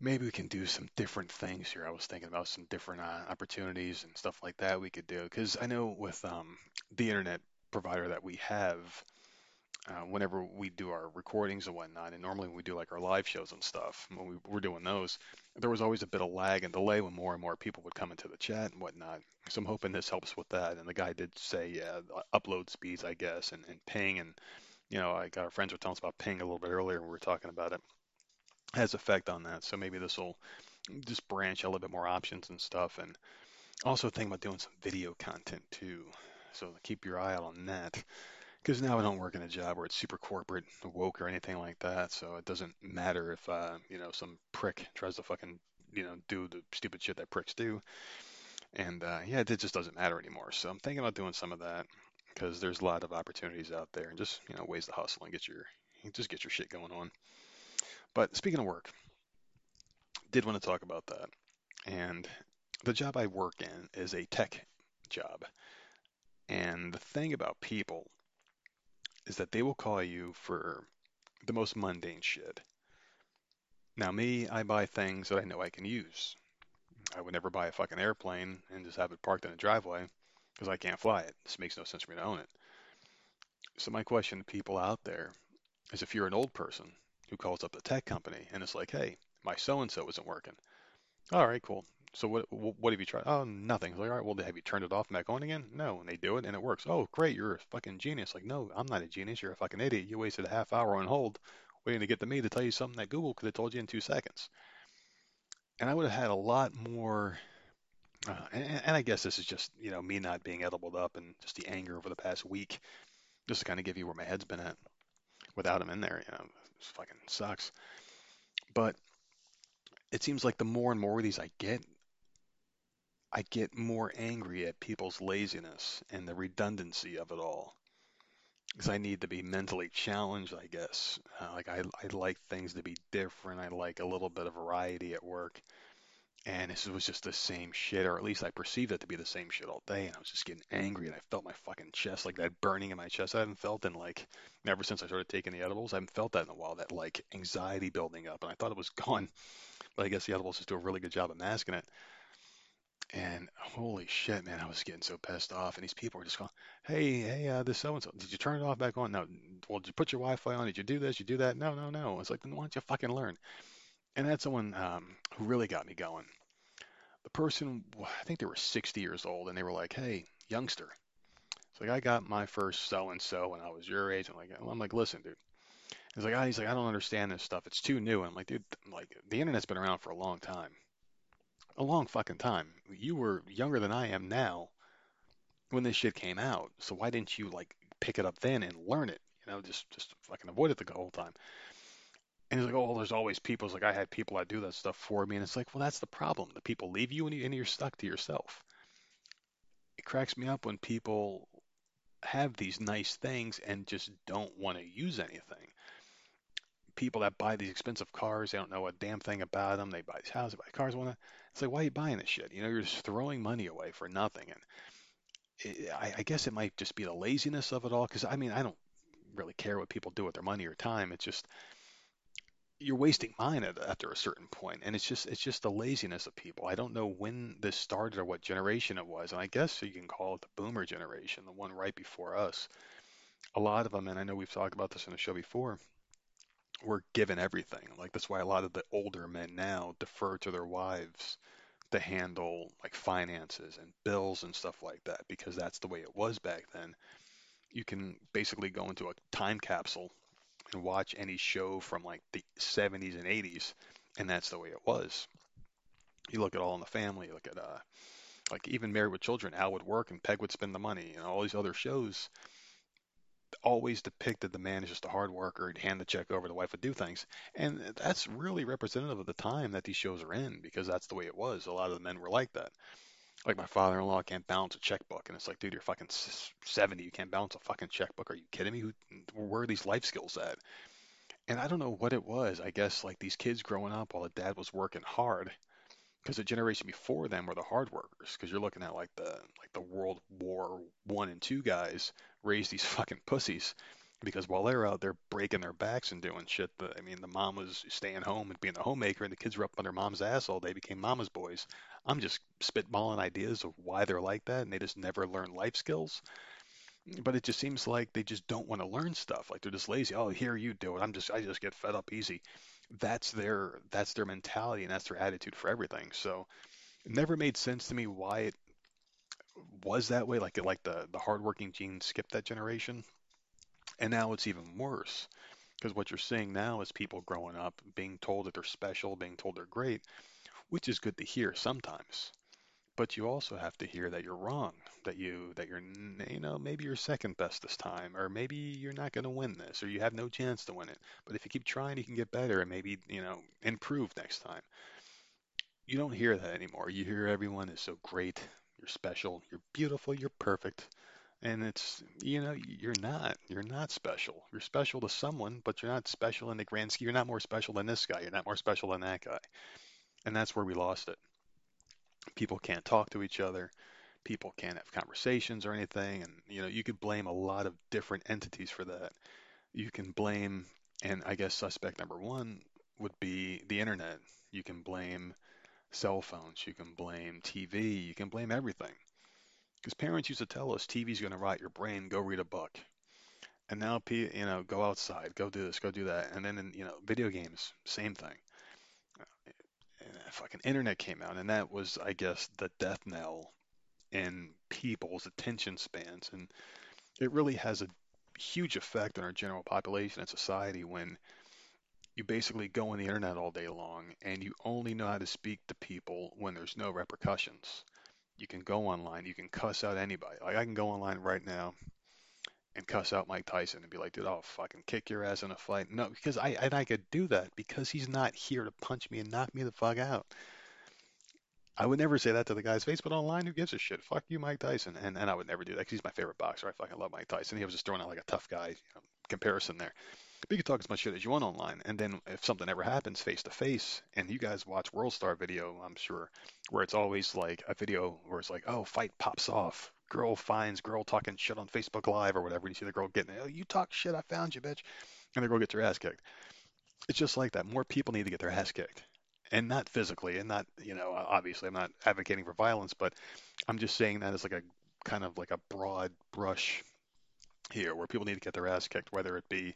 maybe we can do some different things here. I was thinking about some different uh, opportunities and stuff like that we could do because I know with um, the internet provider that we have, uh, whenever we do our recordings and whatnot, and normally when we do like our live shows and stuff, when we were doing those, there was always a bit of lag and delay when more and more people would come into the chat and whatnot. So I'm hoping this helps with that. And the guy did say, yeah, upload speeds, I guess, and, and ping. And, you know, I got our friends were telling us about ping a little bit earlier when we were talking about it. Has effect on that. So maybe this will just branch a little bit more options and stuff. And also think about doing some video content too. So keep your eye out on that because now I don't work in a job where it's super corporate, woke, or anything like that. So it doesn't matter if uh, you know some prick tries to fucking you know do the stupid shit that pricks do. And uh, yeah, it just doesn't matter anymore. So I'm thinking about doing some of that because there's a lot of opportunities out there and just you know ways to hustle and get your just get your shit going on. But speaking of work, did want to talk about that. And the job I work in is a tech job. And the thing about people is that they will call you for the most mundane shit. Now, me, I buy things that I know I can use. I would never buy a fucking airplane and just have it parked in a driveway because I can't fly it. This makes no sense for me to own it. So, my question to people out there is if you're an old person who calls up the tech company and it's like, hey, my so and so isn't working. All right, cool. So what what have you tried? Oh, nothing. like, all right, well, have you turned it off and back on again? No, and they do it and it works. Oh, great, you're a fucking genius. Like, no, I'm not a genius. You're a fucking idiot. You wasted a half hour on hold waiting to get to me to tell you something that Google could have told you in two seconds. And I would have had a lot more. Uh, and, and I guess this is just you know me not being edibled up and just the anger over the past week, just to kind of give you where my head's been at. Without him in there, you know, fucking sucks. But it seems like the more and more of these I get, I get more angry at people's laziness and the redundancy of it all. Because I need to be mentally challenged, I guess. Uh, like I, I like things to be different. I like a little bit of variety at work. And this was just the same shit, or at least I perceived it to be the same shit all day. And I was just getting angry, and I felt my fucking chest, like that burning in my chest. I haven't felt in like ever since I started taking the edibles. I haven't felt that in a while. That like anxiety building up, and I thought it was (laughs) gone, but I guess the edibles just do a really good job of masking it. And holy shit, man, I was getting so pissed off. And these people were just going, hey, hey, uh, this so and so, did you turn it off back on? No. Well, did you put your Wi Fi on? Did you do this? Did You do that? No, no, no. It's like, then why don't you fucking learn? And that's someone um, who really got me going. The person, I think they were 60 years old, and they were like, hey, youngster. It's like, I got my first so and so when I was your age. I'm like, I'm like, listen, dude. He's like, oh, he's like, I don't understand this stuff. It's too new. And I'm like, dude, like the internet's been around for a long time a long fucking time. You were younger than I am now when this shit came out. So why didn't you like pick it up then and learn it? You know, just just fucking avoid it the whole time. And he's like, oh, there's always people. It's like I had people that do that stuff for me, and it's like, well, that's the problem. The people leave you, and, you, and you're stuck to yourself. It cracks me up when people have these nice things and just don't want to use anything people that buy these expensive cars, they don't know a damn thing about them. They buy these houses, they buy cars, want to? It's like, why are you buying this shit? You know, you're just throwing money away for nothing. And it, I, I guess it might just be the laziness of it all. Because I mean, I don't really care what people do with their money or time. It's just you're wasting mine after a certain point and it's just it's just the laziness of people. I don't know when this started or what generation it was and i guess you can call it the boomer generation the one right before us. A lot of them and i know we've talked about this in the show before were given everything. Like that's why a lot of the older men now defer to their wives to handle like finances and bills and stuff like that because that's the way it was back then. You can basically go into a time capsule and watch any show from like the 70s and 80s, and that's the way it was. You look at All in the Family, look at uh, like even Married with Children, Al would work and Peg would spend the money, and all these other shows always depicted the man as just a hard worker. He'd hand the check over, the wife would do things, and that's really representative of the time that these shows are in because that's the way it was. A lot of the men were like that. Like my father-in-law can't balance a checkbook, and it's like, dude, you're fucking 70, you can't balance a fucking checkbook. Are you kidding me? Who, where are these life skills at? And I don't know what it was. I guess like these kids growing up while the dad was working hard, because the generation before them were the hard workers. Because you're looking at like the like the World War One and Two guys raised these (laughs) fucking pussies because while they're out there breaking their backs and doing shit, the, I mean, the mom was staying home and being the homemaker, and the kids were up on their mom's ass all day, became mama's boys. I'm just spitballing ideas of why they're like that, and they just never learn life skills. But it just seems like they just don't want to learn stuff. Like they're just lazy. Oh, here you do it. I'm just, I just get fed up easy. That's their, that's their mentality, and that's their attitude for everything. So, it never made sense to me why it was that way. Like, like the the hardworking genes skipped that generation and now it's even worse because what you're seeing now is people growing up being told that they're special, being told they're great, which is good to hear sometimes. But you also have to hear that you're wrong, that you that you're you know maybe you're second best this time, or maybe you're not going to win this, or you have no chance to win it. But if you keep trying, you can get better and maybe you know improve next time. You don't hear that anymore. You hear everyone is so great, you're special, you're beautiful, you're perfect. And it's, you know, you're not. You're not special. You're special to someone, but you're not special in the grand scheme. You're not more special than this guy. You're not more special than that guy. And that's where we lost it. People can't talk to each other. People can't have conversations or anything. And, you know, you could blame a lot of different entities for that. You can blame, and I guess suspect number one would be the internet. You can blame cell phones. You can blame TV. You can blame everything. Because parents used to tell us TV's going to rot your brain, go read a book. And now, you know, go outside, go do this, go do that. And then, in, you know, video games, same thing. Fucking internet came out, and that was, I guess, the death knell in people's attention spans. And it really has a huge effect on our general population and society when you basically go on the internet all day long and you only know how to speak to people when there's no repercussions you can go online, you can cuss out anybody. Like I can go online right now and cuss out Mike Tyson and be like, dude, I'll fucking kick your ass in a fight. No, because I and I could do that because he's not here to punch me and knock me the fuck out. I would never say that to the guy's face, but online, who gives a shit? Fuck you, Mike Tyson. And and I would never do that because he's my favorite boxer. I fucking love Mike Tyson. He was just throwing out like a tough guy you know, comparison there. But you can talk as much shit as you want online, and then if something ever happens face to face, and you guys watch World Star video, I'm sure, where it's always like a video where it's like, oh, fight pops off, girl finds girl talking shit on Facebook Live or whatever, and you see the girl getting, oh, you talk shit, I found you, bitch, and the girl gets her ass kicked. It's just like that. More people need to get their ass kicked, and not physically, and not, you know, obviously, I'm not advocating for violence, but I'm just saying that as like a kind of like a broad brush here, where people need to get their ass kicked, whether it be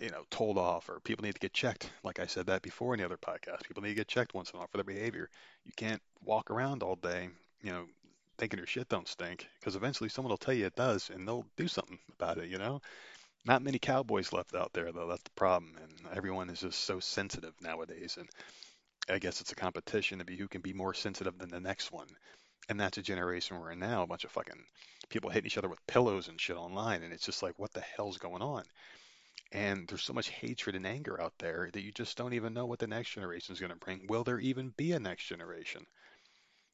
you know, told off or people need to get checked. Like I said that before in the other podcast, people need to get checked once in a while for their behavior. You can't walk around all day, you know, thinking your shit don't stink because eventually someone will tell you it does and they'll do something about it, you know? Not many cowboys left out there though. That's the problem. And everyone is just so sensitive nowadays. And I guess it's a competition to be who can be more sensitive than the next one. And that's a generation we're in now. A bunch of fucking people hitting each other with pillows and shit online. And it's just like, what the hell's going on? And there's so much hatred and anger out there that you just don't even know what the next generation is going to bring. Will there even be a next generation?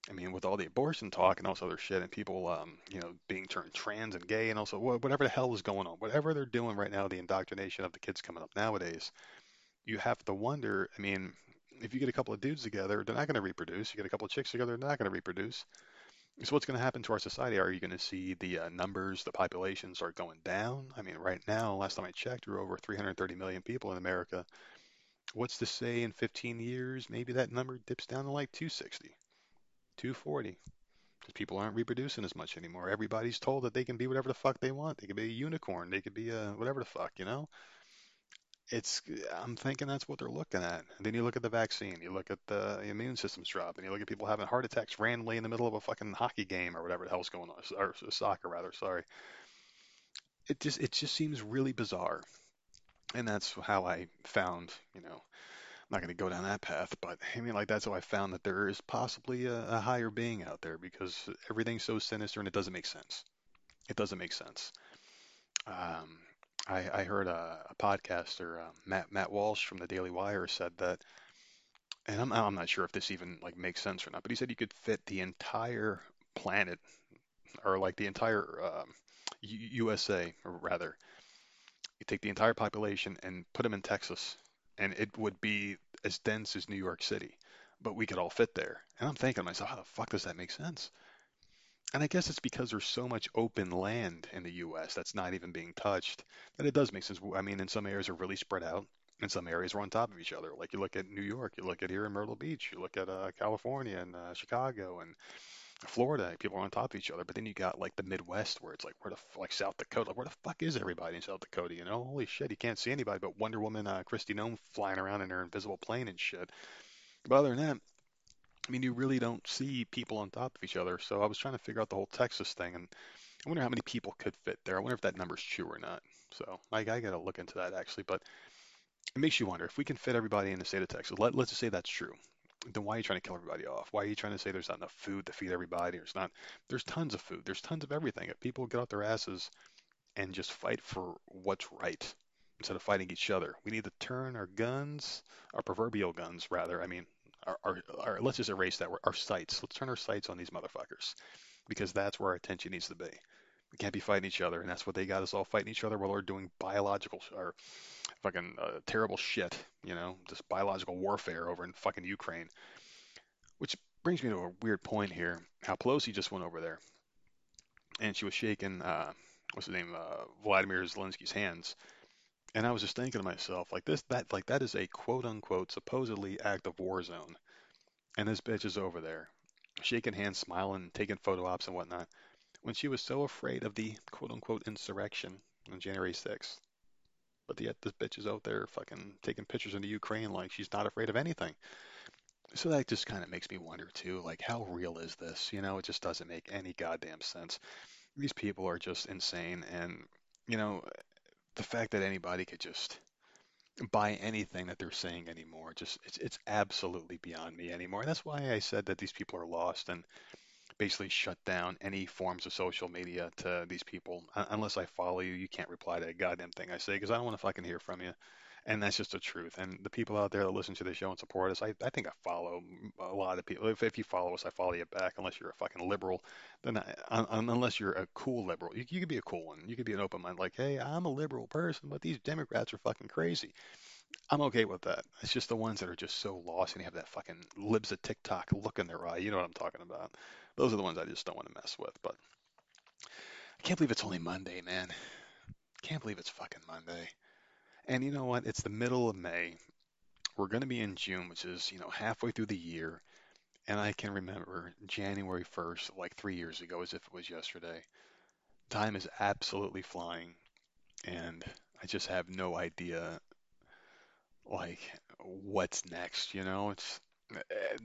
I mean, with all the abortion talk and all this other shit, and people, um, you know, being turned trans and gay, and also whatever the hell is going on, whatever they're doing right now, the indoctrination of the kids coming up nowadays, you have to wonder. I mean, if you get a couple of dudes together, they're not going to reproduce. You get a couple of chicks together, they're not going to reproduce. So what's going to happen to our society? Are you going to see the uh, numbers, the population start going down? I mean, right now, last time I checked, there were over 330 million people in America, What's to say in 15 years, maybe that number dips down to like 260, 240, because people aren't reproducing as much anymore. Everybody's told that they can be whatever the fuck they want. They could be a unicorn. They could be a whatever the fuck, you know? It's, I'm thinking that's what they're looking at. And then you look at the vaccine, you look at the immune system's dropping, you look at people having heart attacks randomly in the middle of a fucking hockey game or whatever the hell's going on, or soccer rather, sorry. It just, it just seems really bizarre. And that's how I found, you know, not going to go down that path, but I mean, like, that's how I found that there is possibly a, a higher being out there because everything's so sinister and it doesn't make sense. It doesn't make sense. Um, I, I heard a, a podcaster, uh, Matt Matt Walsh from the Daily Wire, said that, and I'm I'm not sure if this even like makes sense or not, but he said you could fit the entire planet or like the entire um, USA, or rather, you take the entire population and put them in Texas, and it would be as dense as New York City, but we could all fit there. And I'm thinking to myself, how the fuck does that make sense? And I guess it's because there's so much open land in the U.S. that's not even being touched that it does make sense. I mean, in some areas are really spread out, in some areas are on top of each other. Like you look at New York, you look at here in Myrtle Beach, you look at uh, California and uh, Chicago and Florida. People are on top of each other. But then you got like the Midwest where it's like where the like South Dakota, like where the fuck is everybody in South Dakota? You know, holy shit, you can't see anybody but Wonder Woman, uh, Kristi Noem flying around in her invisible plane and shit. But other than that, I mean, you really don't see people on top of each other. So I was trying to figure out the whole Texas thing, and I wonder how many people could fit there. I wonder if that number's true or not. So I, I got to look into that actually. But it makes you wonder if we can fit everybody in the state of Texas. Let, let's just say that's true. Then why are you trying to kill everybody off? Why are you trying to say there's not enough food to feed everybody? There's not. There's tons of food. There's tons of everything. If people get out their asses and just fight for what's right instead of fighting each other, we need to turn our guns, our proverbial guns, rather. I mean, our, our, our let's just erase that. Our sights. Let's turn our sights on these motherfuckers because that's where our attention needs to be. We can't be fighting each other, and that's what they got us all fighting each other while we're doing biological or fucking uh, terrible shit, you know, just biological warfare over in fucking Ukraine. Which brings me to a weird point here. How Pelosi just went over there, and she was shaking, uh, what's his name, uh, Vladimir Zelensky's hands. And I was just thinking to myself, like this, that, like that is a quote unquote supposedly active war zone, and this bitch is over there, shaking hands, smiling, taking photo ops and whatnot, when she was so afraid of the quote unquote insurrection on January 6th. But yet this bitch is out there fucking taking pictures in the Ukraine like she's not afraid of anything. So that just kind of makes me wonder too, like how real is this? You know, it just doesn't make any goddamn sense. These people are just insane, and you know, the fact that anybody could just buy anything that they're saying anymore, just it's it's absolutely beyond me anymore. And that's why I said that these people are lost and basically shut down any forms of social media to these people. Un- Unless I follow you, you can't reply to a goddamn thing I say because I don't want to fucking hear from you. And that's just the truth. And the people out there that listen to the show and support us, I, I think I follow a lot of people. If, if you follow us, I follow you back. Unless you're a fucking liberal, then I, un, unless you're a cool liberal, you, you could be a cool one. You could be an open mind, like, hey, I'm a liberal person, but these Democrats are fucking crazy. I'm okay with that. It's just the ones that are just so lost and have that fucking libs of TikTok look in their eye. You know what I'm talking about. Those are the ones I just don't want to mess with. But I can't believe it's only Monday, man. Can't believe it's fucking Monday. And you know what? It's the middle of May. We're going to be in June, which is, you know, halfway through the year. And I can remember January 1st, like three years ago, as if it was yesterday. Time is absolutely flying. And I just have no idea, like, what's next, you know? It's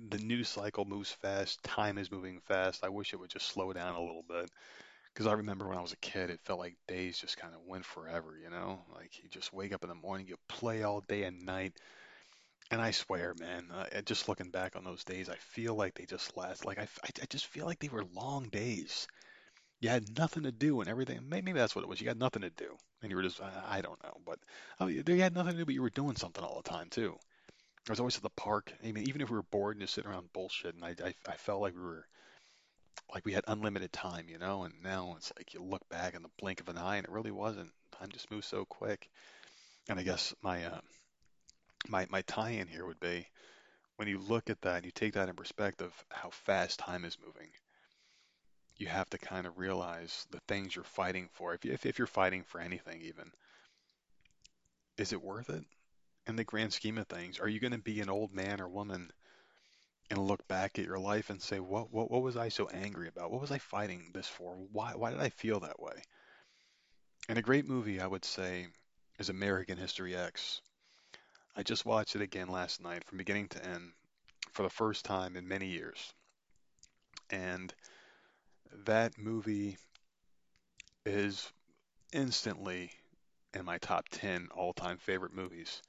the news cycle moves fast, time is moving fast. I wish it would just slow down a little bit. Because I remember when I was a kid, it felt like days just kind of went forever, you know? Like you just wake up in the morning, you play all day and night. And I swear, man, uh, just looking back on those days, I feel like they just last. Like I, I, I just feel like they were long days. You had nothing to do and everything. Maybe that's what it was. You had nothing to do, and you were just, I, I don't know, but oh, you you had nothing to do, but you were doing something all the time too. I was always at the park. I mean, even if we were bored and just sitting around bullshit, and I, I, I felt like we were like we had unlimited time, you know, and now it's like you look back in the blink of an eye and it really wasn't. Time just moves so quick. And I guess my uh, my my tie-in here would be when you look at that and you take that in perspective, how fast time is moving. You have to kind of realize the things you're fighting for. If if, if you're fighting for anything, even, is it worth it? In the grand scheme of things, are you going to be an old man or woman and look back at your life and say, what, what, what was I so angry about? What was I fighting this for? Why, why did I feel that way? And a great movie, I would say, is American History X. I just watched it again last night from beginning to end for the first time in many years. And that movie is instantly in my top 10 all time favorite movies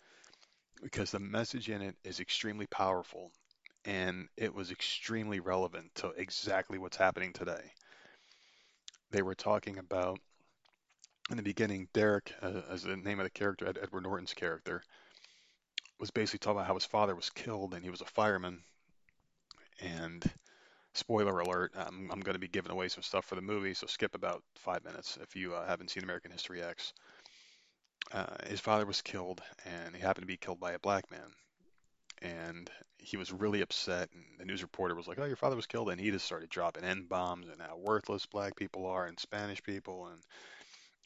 because the message in it is extremely powerful and it was extremely relevant to exactly what's happening today. They were talking about, in the beginning, Derek, uh, as the name of the character, Edward Norton's character, was basically talking about how his father was killed and he was a fireman. And spoiler alert, I'm, I'm going to be giving away some stuff for the movie, so skip about five minutes if you uh, haven't seen American History X. Uh, his father was killed, and he happened to be killed by a black man. And he was really upset, and the news reporter was like, "Oh, your father was killed," and he just started dropping n bombs and how worthless black people are and Spanish people, and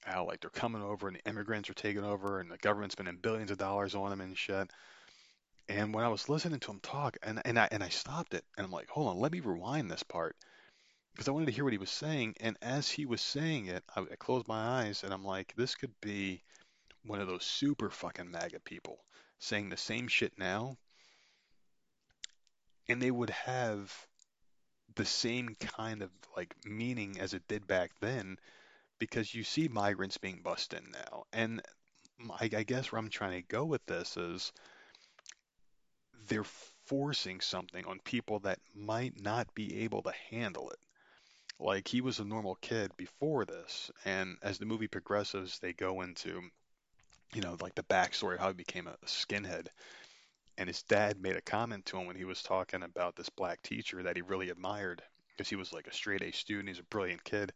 how like they're coming over and the immigrants are taking over, and the government's spending billions of dollars on them and shit. And when I was listening to him talk, and and I and I stopped it, and I'm like, "Hold on, let me rewind this part." Because I wanted to hear what he was saying, and as he was saying it, I, I closed my eyes and I'm like, this could be one of those super fucking MAGA people saying the same shit now, and they would have the same kind of like meaning as it did back then because you see migrants being bussed in now. And I, I guess where I'm trying to go with this is they're forcing something on people that might not be able to handle it. Like he was a normal kid before this, and as the movie progresses, they go into, you know, like the backstory of how he became a skinhead. And his dad made a comment to him when he was talking about this black teacher that he really admired because he was like a straight A student. He's a brilliant kid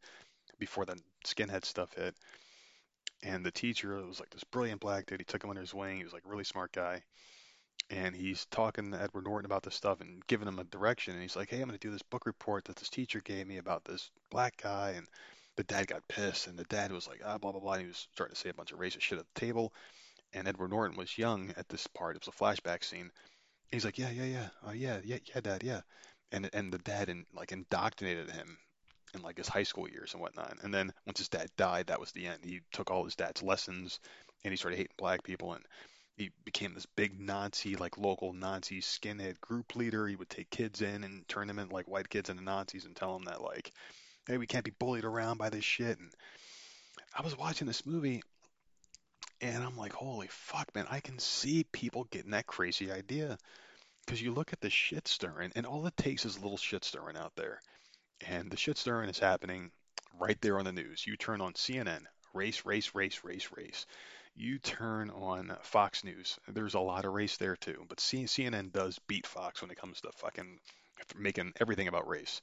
before the skinhead stuff hit. And the teacher was like this brilliant black dude. He took him under his wing. He was like a really smart guy and he's talking to Edward Norton about this stuff and giving him a direction. And he's like, "Hey, I'm going to do this book report that this teacher gave me about this black guy." And the dad got pissed, and the dad was like, "Ah, blah blah blah." And he was starting to say a bunch of racist shit at the table. And Edward Norton was young at this part. It was a flashback scene. He's like, "Yeah, yeah, yeah, uh, yeah, yeah, yeah, dad, yeah." And and the dad and like indoctrinated him in like his high school years and whatnot. And then once his dad died, that was the end. He took all his dad's lessons and he started hating black people and he became this big Nazi, like local Nazi skinhead group leader. He would take kids in and turn them into like white kids into Nazis and tell them that like, hey, we can't be bullied around by this shit. And I was watching this movie and I'm like, holy fuck, man, I can see people getting that crazy idea. Because you look at the shit stirring, and all it takes is a little shit stirring out there. And the shit stirring is happening right there on the news. You turn on CNN, race, race, race, race, race you turn on Fox News, there's a lot of race there too. But CNN does beat Fox when it comes to fucking making everything about race.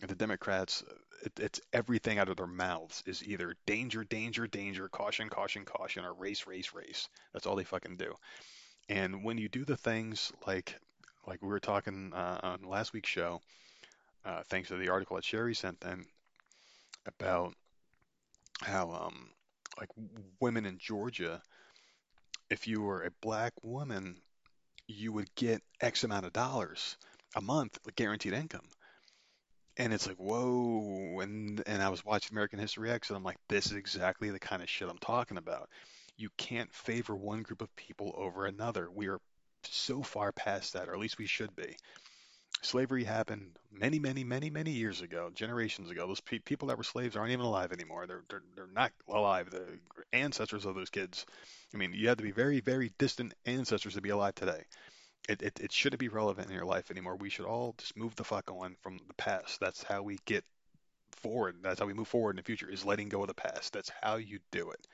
The Democrats, it, it's everything out of their mouths is either danger, danger, danger, caution, caution, caution, or race, race, race. That's all they fucking do. And when you do the things like like we were talking uh, on last week's show, uh, thanks to the article that Sherry sent in about how um, like women in Georgia, if you were a black woman, you would get X amount of dollars a month, guaranteed income. And it's like, whoa. And and I was watching American History X and I'm like, this is exactly the kind of shit I'm talking about. You can't favor one group of people over another. We are so far past that, or at least we should be slavery happened many, many, many, many years ago, generations ago. Those pe- people that were slaves aren't even alive anymore. They're, they're they're not alive. The ancestors of those kids. I mean, you have to be very, very distant ancestors to be alive today. It, it, it shouldn't be relevant in your life anymore. We should all just move the fuck on from the past. That's how we get forward. That's how we move forward in the future is letting go of the past. That's how you do it.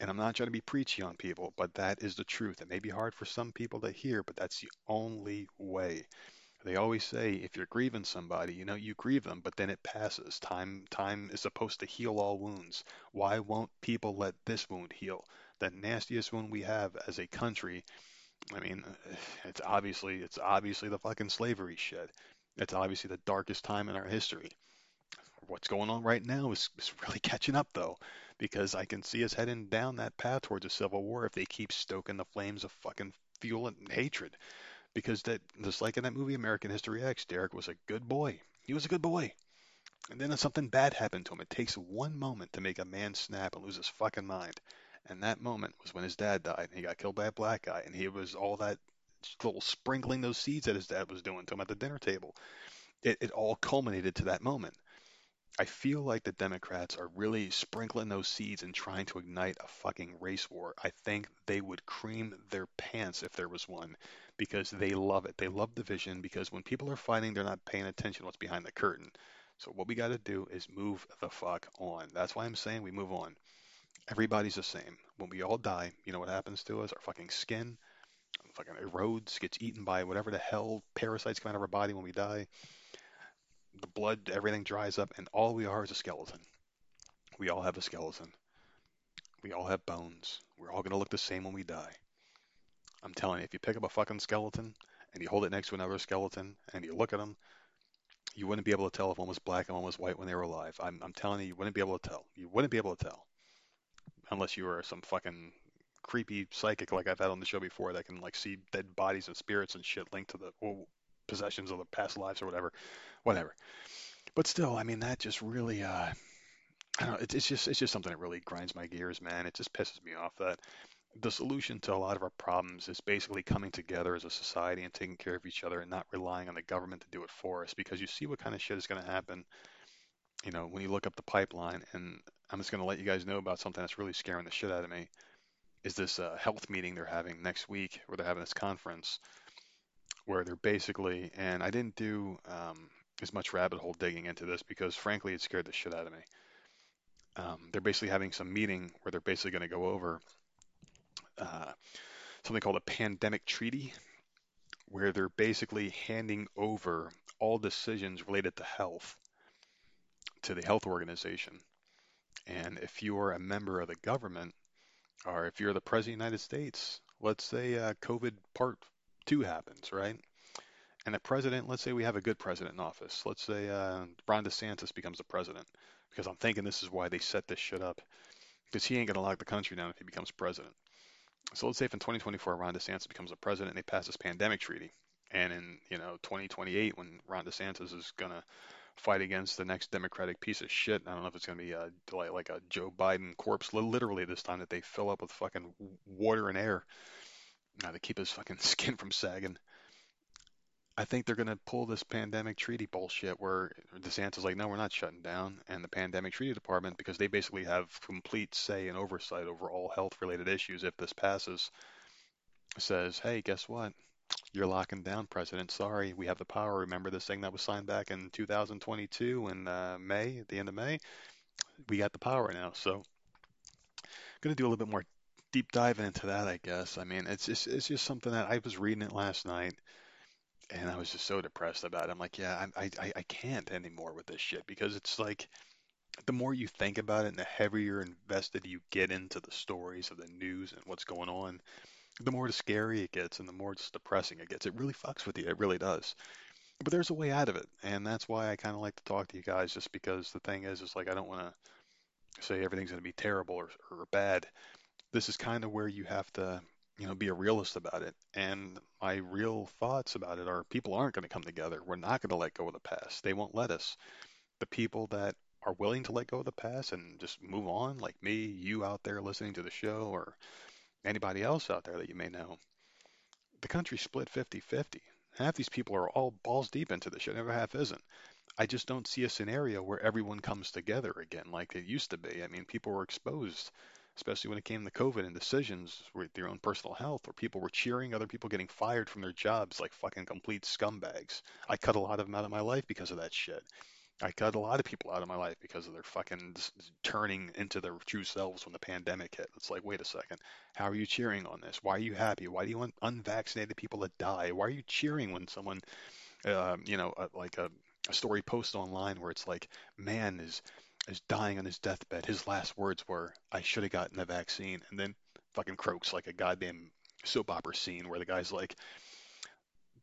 And I'm not trying to be preachy on people, but that is the truth. It may be hard for some people to hear, but that's the only way. They always say if you're grieving somebody, you know, you grieve them, but then it passes. Time time is supposed to heal all wounds. Why won't people let this wound heal? The nastiest wound we have as a country. I mean, (sighs) it's obviously it's obviously the fucking slavery shit. It's obviously the darkest time in our history. what's going on right now is, is really (laughs) catching up though, because I can see us heading down that path towards a civil war if they keep stoking the flames of fucking fuel and hatred. Because that, just like in that movie American History X, Derek was a good boy. He was a good boy. And then something bad happened to him. It takes one moment to make a man snap and lose his fucking mind. And that moment was when his dad died and he got killed by a black guy. And he was all that little sprinkling those seeds that his dad was doing to him at the dinner table. It, it all culminated to that moment. I feel like the Democrats are really sprinkling those seeds and trying to ignite a fucking race war. I think they would cream their pants if there was one because they love it. They love division because when people are fighting, they're not paying attention to what's behind the curtain. So what we got to do is move the fuck on. That's why I'm saying we move on. Everybody's the same. When we all die, you know what happens to us? Our fucking skin fucking erodes, gets eaten by whatever the hell parasites come out of our body when we die. The blood, everything dries up, and all we are is a skeleton. We all have a skeleton. We all have bones. We're all going to look the same when we die. I'm telling you, if you pick up a fucking skeleton and you hold it next to another skeleton and you look at them, you wouldn't be able to tell if one was black and one was white when they were alive. I'm, I'm telling you, you wouldn't be able to tell. You wouldn't be able to tell unless you are some fucking creepy psychic like I've had on the show before that can like see dead bodies and spirits and shit linked to the well, possessions of the past lives or whatever, whatever. But still, I mean, that just really, uh, I don't know, it's just it's just something that really grinds my gears, man. It just pisses me off that the solution to a lot of our problems is basically coming together as a society and taking care of each other and not relying on the government to do it for us because you see what kind of shit is going to happen you know when you look up the pipeline and i'm just going to let you guys know about something that's really scaring the shit out of me is this uh, health meeting they're having next week where they're having this conference where they're basically and i didn't do um, as much rabbit hole digging into this because frankly it scared the shit out of me um, they're basically having some meeting where they're basically going to go over uh, something called a pandemic treaty, where they're basically handing over all decisions related to health to the health organization. And if you're a member of the government, or if you're the president of the United States, let's say uh, COVID part two happens, right? And the president, let's say we have a good president in office. Let's say uh, Ron DeSantis becomes the president, because I'm thinking this is why they set this shit up, because he ain't gonna lock the country down if he becomes president. So let's say if in 2024 Ron DeSantis becomes a president and they pass this pandemic treaty, and in you know 2028 when Ron DeSantis is gonna fight against the next Democratic piece of shit, I don't know if it's gonna be a, like a Joe Biden corpse, literally this time that they fill up with fucking water and air uh, to keep his fucking (laughs) skin from sagging. I think they're going to pull this pandemic treaty bullshit where DeSantis is like, no, we're not shutting down. And the pandemic treaty department, because they basically have complete say and oversight over all health related issues if this passes, says, hey, guess what? You're locking down, President. Sorry, we have the power. Remember this thing that was signed back in 2022 in uh, May, at the end of May? We got the power now. So, going to do a little bit more deep diving into that, I guess. I mean, it's just it's just something that I was reading it last night and I was just so depressed about it. I'm like, yeah, I, I, I can't anymore with this shit because it's like the more you think about it and the heavier invested you get into the stories of the news and what's going on, the more scary it gets and the more just depressing it gets. It really fucks with you. It really does. But there's a way out of it, and that's why I kind of like to talk to you guys, just because the thing is, is like I don't want to say everything's going to be terrible or, or bad. This is kind of where you have to you know, be a realist about it. And my real thoughts about it are people aren't going to come together. We're not going to let go of the past. They won't let us. The people that are willing to let go of the past and just move on, like me, you out there listening to the show, or anybody else out there that you may know, the country's split 50 50. Half these people are all balls deep into this shit, Never half isn't. I just don't see a scenario where everyone comes together again like it used to be. I mean, people were exposed especially when it came to COVID and decisions with their own personal health, where people were cheering other people getting fired from their jobs like fucking complete scumbags. I cut a lot of them out of my life because of that shit. I cut a lot of people out of my life because of their fucking turning into their true selves when the pandemic hit. It's like, wait a second, how are you cheering on this? Why are you happy? Why do you want unvaccinated people to die? Why are you cheering when someone, uh, you know, uh, like a, a story post online where it's like, man is is dying on his deathbed. His last words were, "I should have gotten the vaccine," and then fucking croaks like a goddamn soap opera scene where the guy's like,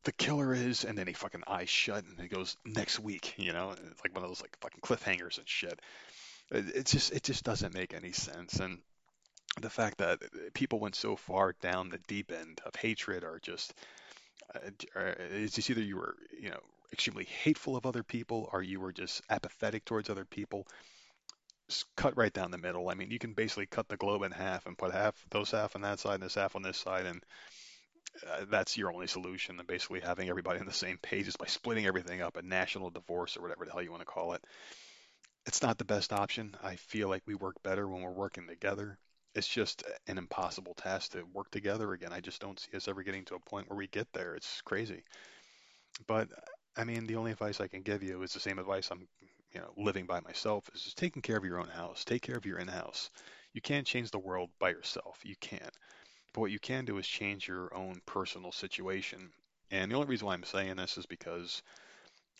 the killer is, and then he fucking eyes shut, and he goes next week. You know, it's like one of those like fucking cliffhangers and shit. It, it just it just doesn't make any sense, and the fact that people went so far down the deep end of hatred or just uh, it's just either you were you know extremely hateful of other people or you were just apathetic towards other people cut right down the middle. I mean, you can basically cut the globe in half and put half those half on that side and this half on this side, and uh, that's your only solution. Basically having everybody on the same page is by splitting everything up, a national divorce or whatever the hell you want to call it. It's not the best option. I feel like we work better when we're working together. It's just an impossible task to work together again. I just don't see us ever getting to a point where we get there. It's crazy. But I mean, the only advice I can give you is the same advice I'm you know, living by myself is just taking care of your own house. Take care of your in-house. You can't change the world by yourself. You can't. But what you can do is change your own personal situation. And the only reason why I'm saying this is because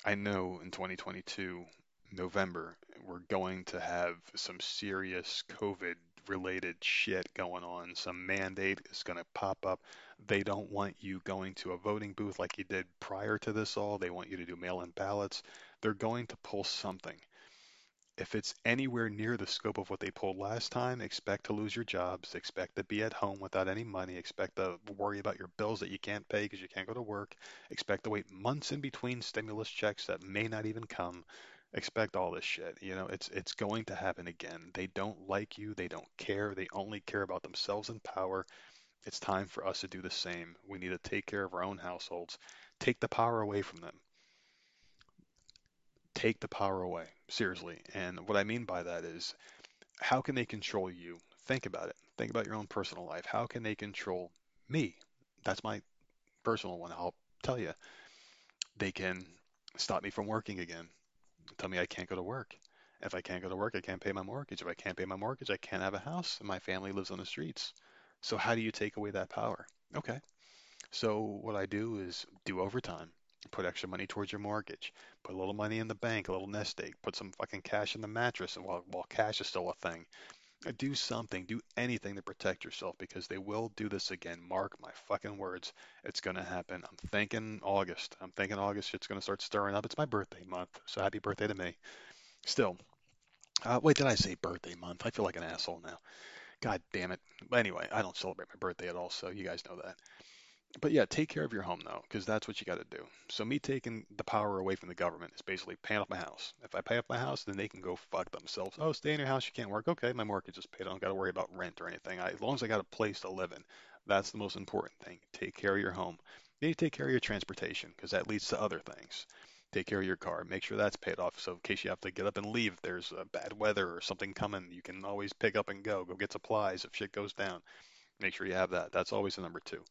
I know in 2022, November, we're going to have some serious COVID related shit going on. Some mandate is going to pop up. They don't want you going to a voting booth like you did prior to this all. They want you to do mail in ballots they're going to pull something. If it's anywhere near the scope of what they pulled last time, expect to lose your jobs, expect to be at home without any money, expect to worry about your bills that you can't pay because you can't go to work, expect to wait months in between stimulus checks that may not even come. Expect all this shit. You know, it's it's going to happen again. They don't like you, they don't care, they only care about themselves and power. It's time for us to do the same. We need to take care of our own households. Take the power away from them take the power away, seriously. And what I mean by that is, how can they control you? Think about it. Think about your own personal life. How can they control me? That's my personal one. I'll tell you. They can stop me from working again. Tell me I can't go to work. If I can't go to work, I can't pay my mortgage. If I can't pay my mortgage, I can't have a house, and my family lives on the streets. So how do you take away that power? Okay. So what I do is do overtime put extra money towards your mortgage, put a little money in the bank, a little nest egg, put some fucking cash in the mattress, while, while cash is still a thing, do something, do anything to protect yourself because they will do this again. Mark my fucking words, it's gonna happen. I'm thinking August. I'm thinking August. Shit's gonna start stirring up. It's my birthday month, so happy birthday to me. Still, uh, wait, did I say birthday month? I feel like an asshole now. God damn it. Anyway, I don't celebrate my birthday at all, so you guys know that but yeah, take care of your home though, because that's what you got to do. So me taking the power away from the government is basically paying off my house. If I pay off my house, then they can go fuck themselves. Oh, stay in your house, you can't work. Okay, my mortgage is paid. I don't got to worry about rent or anything. I, as long as I got a place to live in, that's the most important thing. Take care of your home. Then you take care of your transportation, because that leads to other things. Take care of your car. Make sure that's paid off. So in case you have to get up and leave, there's a bad weather or something coming, you can always pick up and go. Go get supplies if shit goes down. Make sure you have that. That's always the number two.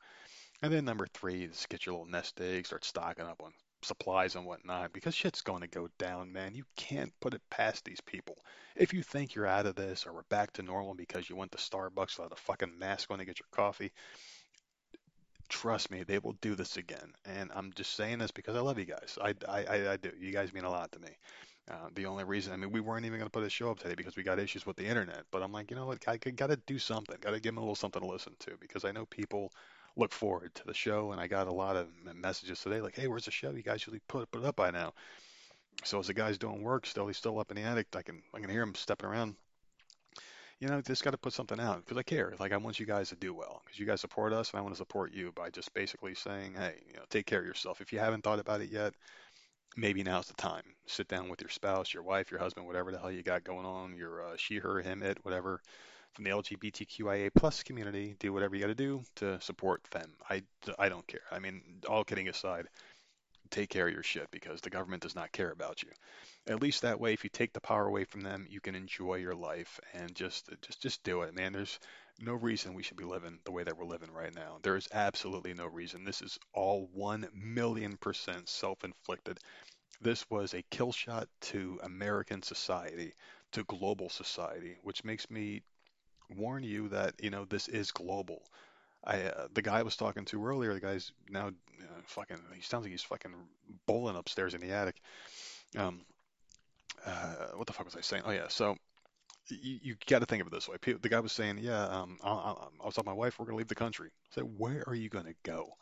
And then number three is get your little nest egg, start stocking up on supplies and whatnot because shit's going to go down, man. You can't put it past these people. If you think you're out of this or we're back to normal because you went to Starbucks without a fucking mask on to get your coffee, trust me, they will do this again. And I'm just saying this because I love you guys. I, I, I do. You guys mean a lot to me. Uh, the only reason, I mean, we weren't even going to put a show up today because we got issues with the internet. But I'm like, you know what? I got to do something. Got to give them a little something to listen to because I know people look forward to the show. And I got a lot of messages today like, hey, where's the show? You guys usually put, put it up by now. So as the guy's doing work still, he's still up in the attic. I can I can hear him stepping around. You know, just got to put something out because I care. Like I want you guys to do well because you guys support us, and I want to support you by just basically saying, hey, you know, take care of yourself. If you haven't thought about it yet, maybe now's the time. Sit down with your spouse, your wife, your husband, whatever the hell you got going on, your uh, she, her, him, it, whatever from the LGBTQIA plus community, do whatever you got to do to support them. I, I don't care. I mean, all kidding aside, take care of your shit because the government does not care about you. At least that way, if you take the power away from them, you can enjoy your life and just just just do it, man. There's no reason we should be living the way that we're living right now. There is absolutely no reason. This is all one million percent self-inflicted. This was a kill shot to American society, to global society, which makes me warn you that you know this is global. I uh, the guy I was talking to earlier, the guy's now uh, fucking. He sounds like he's fucking bowling upstairs in the attic. Um, uh, what the fuck was I saying? Oh yeah, so you, you got to think of it this way. The guy was saying, yeah, um, I, I, I was telling my wife we're gonna leave the country. I said, where are you gonna go?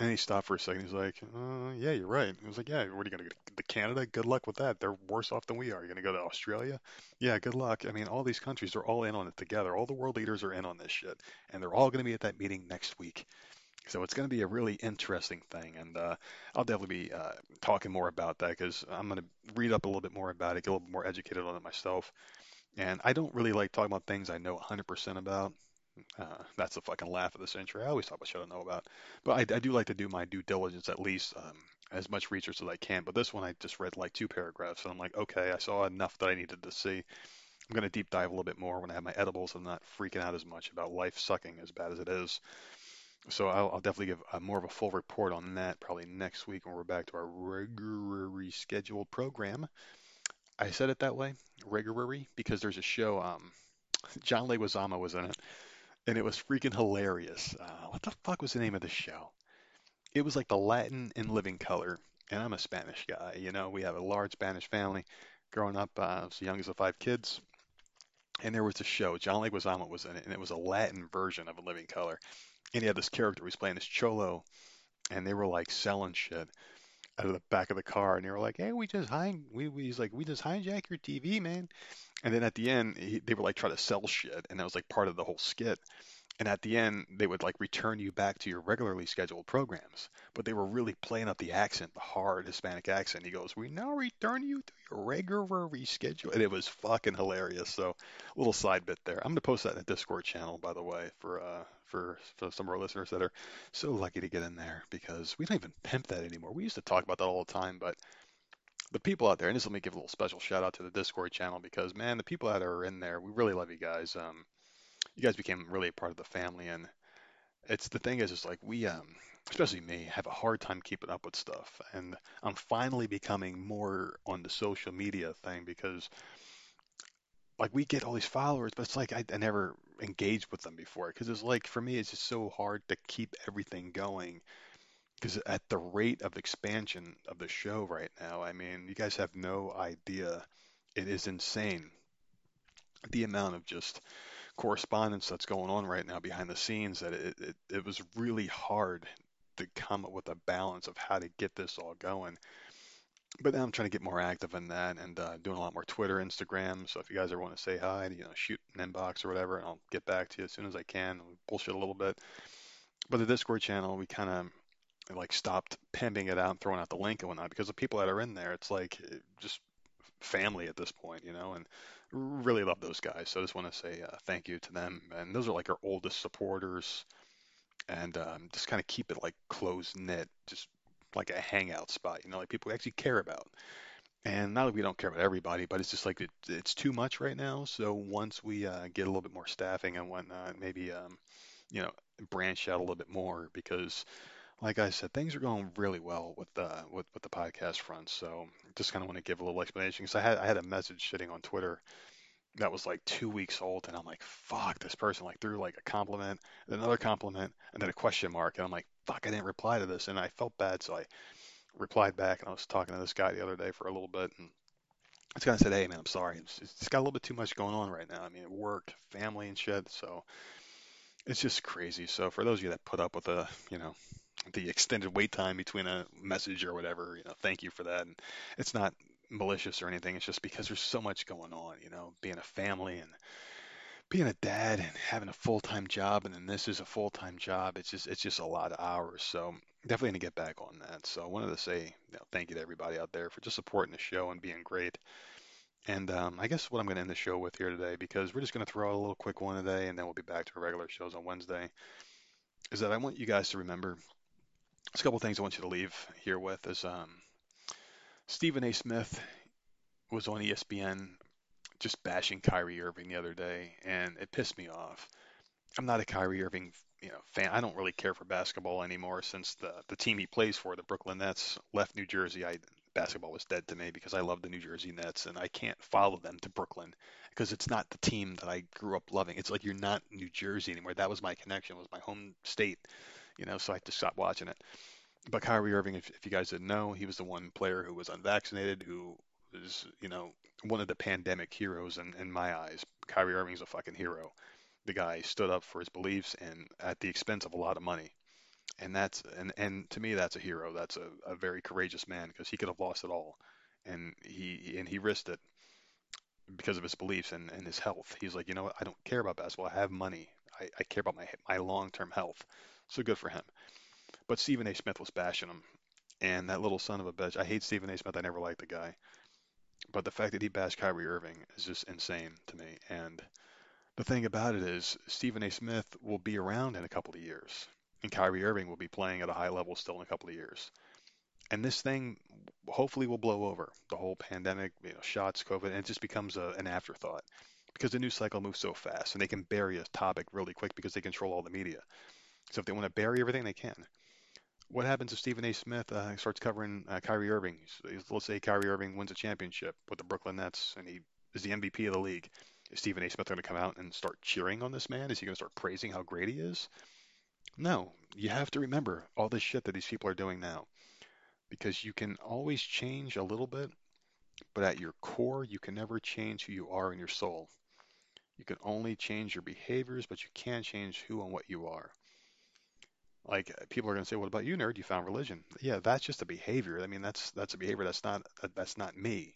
And he stopped for a second. He's like, uh, "Yeah, you're right." He was like, "Yeah, where are you gonna go to Canada? Good luck with that. They're worse off than we are. You're gonna go to Australia? Yeah, good luck. I mean, all these countries are all in on it together. All the world leaders are in on this shit, and they're all gonna be at that meeting next week. So it's gonna be a really interesting thing, and uh, I'll definitely be uh, talking more about that because I'm gonna read up a little bit more about it, get a little bit more educated on it myself. And I don't really like talking about things I know 100% about. Uh, that's the fucking laugh of the century. I always talk about shit I don't know about, but I, I do like to do my due diligence at least, um, as much research as I can. But this one I just read like two paragraphs, and I'm like, okay, I saw enough that I needed to see. I'm gonna deep dive a little bit more when I have my edibles. I'm not freaking out as much about life sucking as bad as it is. So I'll, I'll definitely give a, more of a full report on that probably next week when we're back to our regularly scheduled program. I said it that way, regularly, because there's a show. Um, John Leguizamo was in it and it was freaking hilarious. Uh, what the fuck was the name of the show? It was like the Latin in Living Color, and I'm a Spanish guy. You know, we have a large Spanish family. Growing up, uh, I was the youngest of five kids, and there was a show. John Leguizamo was in it, and it was a Latin version of A Living Color. And he had this character who was playing this cholo, and they were like selling shit out of the back of the car, and they were like, "Hey, we just hijack." We, we he's like, "We just hijack your TV, man." And then at the end, he, they were like trying to sell shit, and that was like part of the whole skit. And at the end, they would like return you back to your regularly scheduled programs. But they were really playing up the accent, the hard Hispanic accent. He goes, "We now return you to your regularly scheduled," and it was fucking hilarious. So, a little side bit there. I'm gonna post that in the Discord channel, by the way, for uh for, for some of our listeners that are so lucky to get in there because we don't even pimp that anymore. We used to talk about that all the time, but the people out there, and this let me give a little special shout out to the Discord channel because man, the people that are in there, we really love you guys. Um, you guys became really a part of the family, and it's the thing is, it's like we, um, especially me, have a hard time keeping up with stuff, and I'm finally becoming more on the social media thing because like we get all these followers, but it's like I, I never engaged with them before because it's like for me, it's just so hard to keep everything going because at the rate of expansion of the show right now, I mean, you guys have no idea. It is insane the amount of just correspondence that's going on right now behind the scenes that it, it, it was really hard to come up with a balance of how to get this all going. But now I'm trying to get more active in that and uh, doing a lot more Twitter, Instagram. So if you guys ever want to say hi, you know, shoot an inbox or whatever, and I'll get back to you as soon as I can. We bullshit a little bit. But the Discord channel, we kind of like stopped pimping it out and throwing out the link and whatnot because the people that are in there, it's like just family at this point, you know, and really love those guys. So I just want to say uh, thank you to them. And those are like our oldest supporters, and um, just kind of keep it like close knit, just like a hangout spot, you know, like people actually care about. And not that we don't care about everybody, but it's just like it, it's too much right now. So once we uh, get a little bit more staffing and whatnot, maybe um, you know branch out a little bit more because like I said, things are going really well with the with, with the podcast front. So just kind of want to give a little explanation because I had I had a message sitting on Twitter that was like two weeks old, and I'm like, fuck, this person like threw like a compliment, another compliment, and then a question mark, and I'm like, fuck, I didn't reply to this, and I felt bad, so I replied back, and I was talking to this guy the other day for a little bit, and kind of said, hey man, I'm sorry, it's, it's got a little bit too much going on right now. I mean, work, family, and shit, so it's just crazy. So for those of you that put up with the, you know, the extended wait time between a message or whatever, you know, thank you for that. And it's not malicious or anything. It's just because there's so much going on, you know, being a family and being a dad and having a full-time job and then this is a full-time job. It's just it's just a lot of hours. So definitely to get back on that. So I wanted to say you know, thank you to everybody out there for just supporting the show and being great. And um, I guess what I'm going to end the show with here today, because we're just going to throw out a little quick one today, and then we'll be back to our regular shows on Wednesday, is that I want you guys to remember there's a couple things I want you to leave here with. Is um, Stephen A. Smith was on ESPN just bashing Kyrie Irving the other day, and it pissed me off. I'm not a Kyrie Irving you know fan. I don't really care for basketball anymore since the the team he plays for, the Brooklyn Nets, left New Jersey. I basketball was dead to me because I love the New Jersey Nets and I can't follow them to Brooklyn because it's not the team that I grew up loving. It's like you're not New Jersey anymore. That was my connection, was my home state, you know. So I had to stop watching it. But Kyrie Irving, if, if you guys didn't know, he was the one player who was unvaccinated, who was, you know, one of the pandemic heroes in, in my eyes. Kyrie Irving's a fucking hero. The guy stood up for his beliefs and at the expense of a lot of money. and that's and and to me that's a hero. That's a, a very courageous man because he could have lost it all, and he and he risked it because of his beliefs and, and his health. He's like, you know what? I don't care about basketball. I have money. I, I care about my my long term health. So good for him. But Stephen A. Smith was bashing him, and that little son of a bitch. I hate Stephen A. Smith. I never liked the guy, but the fact that he bashed Kyrie Irving is just insane to me. And the thing about it is, Stephen A. Smith will be around in a couple of years, and Kyrie Irving will be playing at a high level still in a couple of years. And this thing hopefully will blow over. The whole pandemic, you know, shots, COVID, and it just becomes a, an afterthought because the news cycle moves so fast, and they can bury a topic really quick because they control all the media. So if they want to bury everything, they can. What happens if Stephen A. Smith uh, starts covering uh, Kyrie Irving? Let's say Kyrie Irving wins a championship with the Brooklyn Nets, and he is the MVP of the league. Is Stephen A. Smith going to come out and start cheering on this man? Is he going to start praising how great he is? No. You have to remember all this shit that these people are doing now. Because you can always change a little bit, but at your core, you can never change who you are in your soul. You can only change your behaviors, but you can't change who and what you are. Like uh, people are going to say, "What about you, nerd? You found religion?" Yeah, that's just a behavior. I mean, that's that's a behavior. That's not that's not me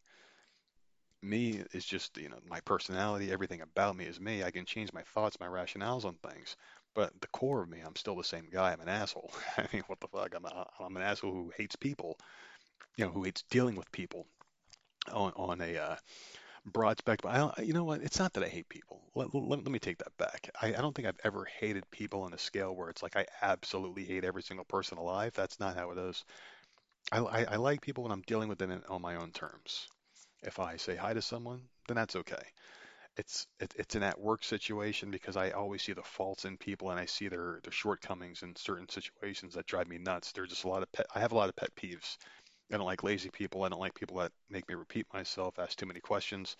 me is just you know my personality everything about me is me i can change my thoughts my rationales on things but the core of me i'm still the same guy i'm an asshole (laughs) i mean what the fuck i'm, a, I'm an asshole who hates people you know who hates dealing with people on on a uh, broad spectrum I don't, you know what it's not that i hate people let, let, let me take that back I, I don't think i've ever hated people on a scale where it's like i absolutely hate every single person alive that's not how it is i, I, I like people when i'm dealing with them on my own terms if I say hi to someone, then that's okay. It's it, it's an at work situation because I always see the faults in people and I see their their shortcomings in certain situations that drive me nuts. There's just a lot of pet. I have a lot of pet peeves. I don't like lazy people. I don't like people that make me repeat myself, ask too many questions.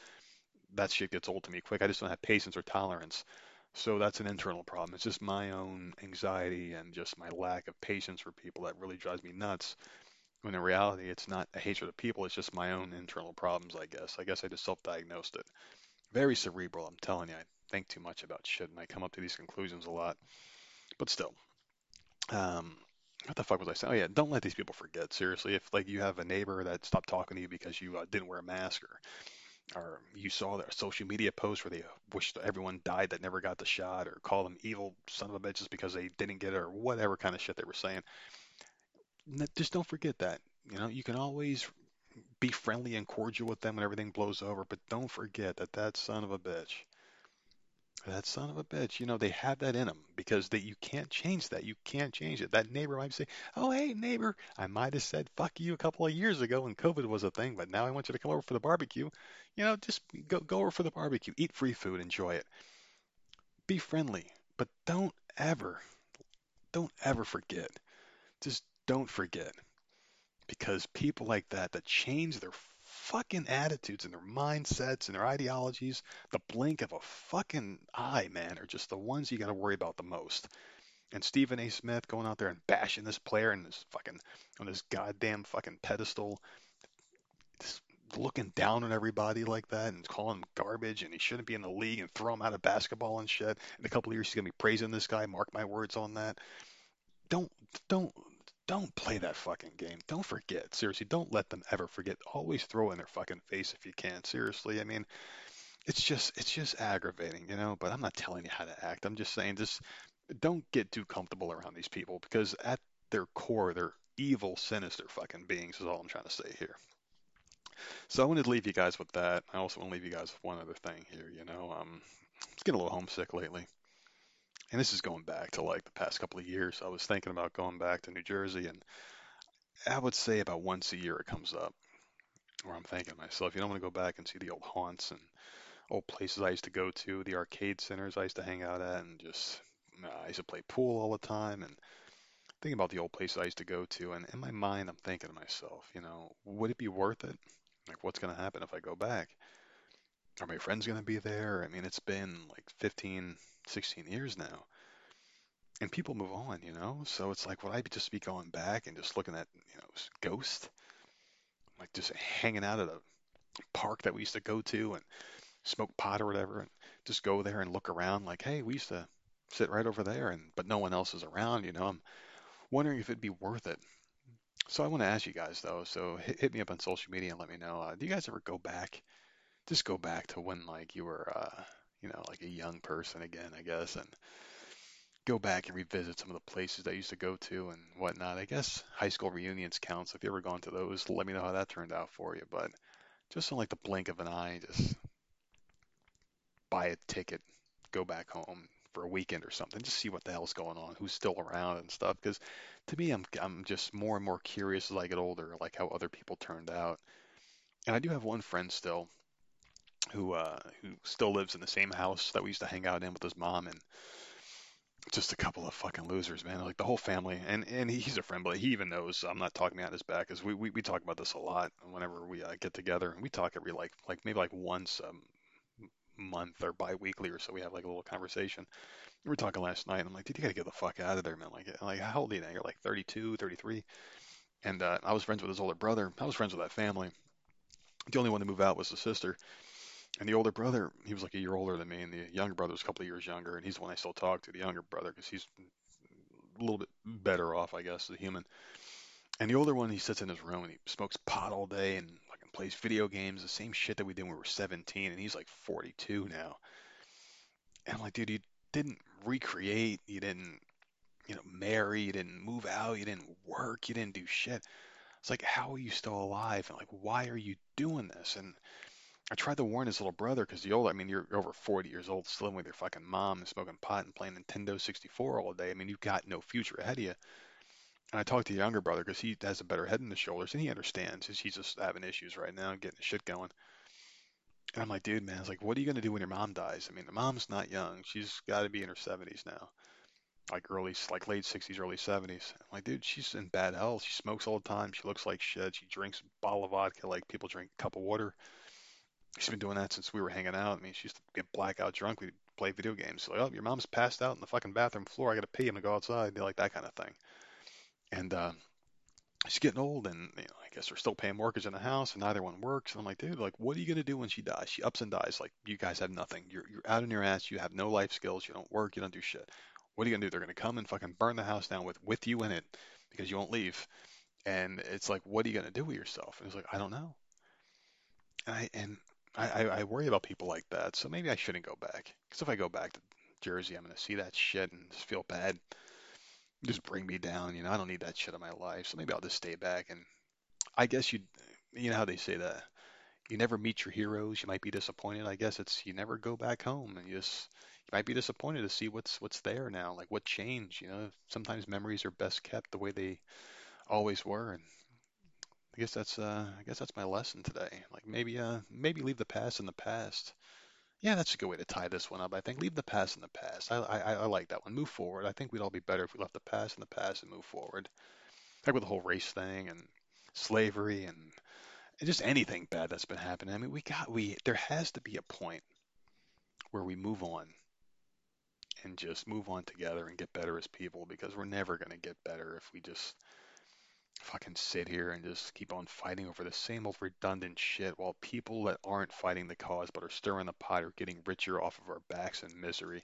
That shit gets old to me quick. I just don't have patience or tolerance. So that's an internal problem. It's just my own anxiety and just my lack of patience for people that really drives me nuts. When in reality, it's not a hatred of people, it's just my own internal problems, I guess. I guess I just self diagnosed it. Very cerebral, I'm telling you. I think too much about shit and I come up to these conclusions a lot. But still, um, what the fuck was I saying? Oh yeah, don't let these people forget. Seriously, if like you have a neighbor that stopped talking to you because you uh, didn't wear a mask, or or you saw their social media post where they wished everyone died that never got the shot, or call them evil son of a bitches because they didn't get it, or whatever kind of shit they were saying just don't forget that. You know, you can always be friendly and cordial with them when everything blows over, but don't forget that that son of a bitch, that son of a bitch, you know, they have that in them because they, you can't change that. You can't change it. That neighbor might say, "Oh, hey, neighbor, I might have said fuck you a couple of years ago when COVID was a thing, but now I want you to come over for the barbecue." You know, just go go over for the barbecue, eat free food, enjoy it. Be friendly, but don't ever, don't ever forget. Just don't forget because people like that that change their fucking attitudes and their mindsets and their ideologies, the blink of a fucking eye, man, are just the ones you got to worry about the most. And Stephen A. Smith going out there and bashing this player and this fucking on this goddamn fucking pedestal, just looking down on everybody like that and calling him garbage and he shouldn't be in the league and throw him out of basketball and shit. In a couple of years he's gonna be praising this guy. Mark my words on that. Don't don't don't play that fucking game. Don't forget. Seriously, don't let them ever forget. Always throw in their fucking face if you can. Seriously, I mean, it's just it's just aggravating, you know. But I'm not telling you how to act. I'm just saying, just don't get too comfortable around these people because at their core, they're evil, sinister fucking beings. Is all I'm trying to say here. So I wanted to leave you guys with that. I also want to leave you guys with one other thing here. You know, um, I was getting a little homesick lately and this is going back to like the past couple of years. I was thinking about going back to New Jersey, and I would say about once a year it comes up where I'm thinking to myself, you know, I'm to go back and see the old haunts and old places I used to go to, the arcade centers I used to hang out at, and just uh, I used to play pool all the time and thinking about the old places I used to go to. And in my mind, I'm thinking to myself, you know, would it be worth it? Like, what's going to happen if I go back? Are my friends going to be there? I mean, it's been like 15, 16 years now. And people move on, you know? So it's like, would I just be going back and just looking at, you know, ghost? Like just hanging out at a park that we used to go to and smoke pot or whatever and just go there and look around like, hey, we used to sit right over there and but no one else is around, you know? I'm wondering if it'd be worth it. So I want to ask you guys though. So hit, hit me up on social media and let me know. Uh, do you guys ever go back? Just go back to when like you were, uh, you know, like a young person again, I guess, and go back and revisit some of the places I used to go to and whatnot. I guess high school reunions count. So if you ever gone to those, let me know how that turned out for you. But just in like the blink of an eye, just buy a ticket, go back home for a weekend or something, just see what the hell's going on, who's still around and stuff. Because to me, I'm I'm just more and more curious as I get older, like how other people turned out. And I do have one friend still who uh, who still lives in the same house that we used to hang out in with his mom, and just a couple of fucking losers, man. Like the whole family, and and he's a friend, but he even knows I'm not talking behind his back, because we, we we talk about this a lot whenever we uh, get together, and we talk every like like maybe like once a month or bi-weekly or so. We have like a little conversation. We were talking last night, and I'm like, dude, you gotta get the fuck out of there, man. Like, like how old are you now? You're like 32, 33. And uh, I was friends with his older brother. I was friends with that family. The only one to move out was the sister. And the older brother, he was like a year older than me, and the younger brother was a couple of years younger, and he's the one I still talk to, the younger brother, because he's a little bit better off, I guess, as a human. And the older one, he sits in his room and he smokes pot all day and fucking plays video games, the same shit that we did when we were 17, and he's like 42 now. And I'm like, dude, you didn't recreate, you didn't, you know, marry, you didn't move out, you didn't work, you didn't do shit. It's like, how are you still alive? And like, why are you doing this? And I tried to warn his little brother because the old, I mean, you're over 40 years old, still living with your fucking mom and smoking pot and playing Nintendo 64 all day. I mean, you've got no future ahead of you. And I talked to the younger brother because he has a better head in the shoulders and he understands. He's just having issues right now, getting his shit going. And I'm like, dude, man, like, what are you going to do when your mom dies? I mean, the mom's not young. She's got to be in her 70s now, like early, like late 60s, early 70s. I'm like, dude, she's in bad health. She smokes all the time. She looks like shit. She drinks a bottle of vodka like people drink a cup of water. She's been doing that since we were hanging out. I mean, she used to get blackout drunk. We'd play video games. Like, oh, your mom's passed out in the fucking bathroom floor. I got to pee. I'm to go outside. Like that kind of thing. And uh, she's getting old, and you know, I guess we're still paying mortgage on the house, and neither one works. And I'm like, dude, like, what are you gonna do when she dies? She ups and dies. Like, you guys have nothing. You're you're out on your ass. You have no life skills. You don't work. You don't do shit. What are you gonna do? They're gonna come and fucking burn the house down with with you in it because you won't leave. And it's like, what are you gonna do with yourself? And it's like, I don't know. And I and I, I worry about people like that. So maybe I shouldn't go back. Because if I go back to Jersey, I'm gonna see that shit and just feel bad just bring me down. You know, I don't need that shit in my life. So maybe I'll just stay back. And I guess you, you know how they say that you never meet your heroes. You might be disappointed. I guess it's you never go back home, and you just you might be disappointed to see what's what's there now, like what changed. You know, sometimes memories are best kept the way they always were, and I guess that's uh, I guess that's my lesson today. Like maybe uh, maybe leave the past in the past yeah, that's a good way to tie this one up. I think leave the past in the past. I, I, I like that one. Move forward. I think we'd all be better if we left the past in the past and move forward. Like with the whole race thing and slavery and, just anything bad that's been happening. I mean, we got we there has to be a point where we move on and just move on together and get better as people because we're never going to get better if we just fucking sit here and just keep on fighting over the same old redundant shit while people that aren't fighting the cause but are stirring the pot are getting richer off of our backs in misery.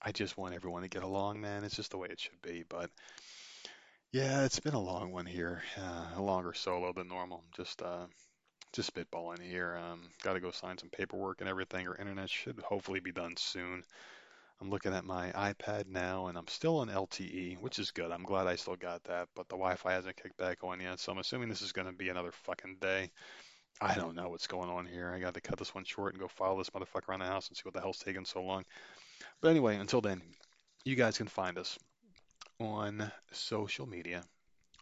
I just want everyone to get along, man. It's just the way it should be. But yeah, it's been a long one here, uh, a longer solo than normal. Just uh, just spitballing here. Um, Got to go sign some paperwork and everything. Our internet should hopefully be done soon. I'm looking at my iPad now, and I'm still on LTE, which is good. I'm glad I still got that, but the Wi-Fi hasn't kicked back on yet, so I'm assuming this is going to be another fucking day. I don't know what's going on here. I got to cut this one short and go follow this motherfucker around the house and see what the hell's taking so long. But anyway, until then, you guys can find us on social media.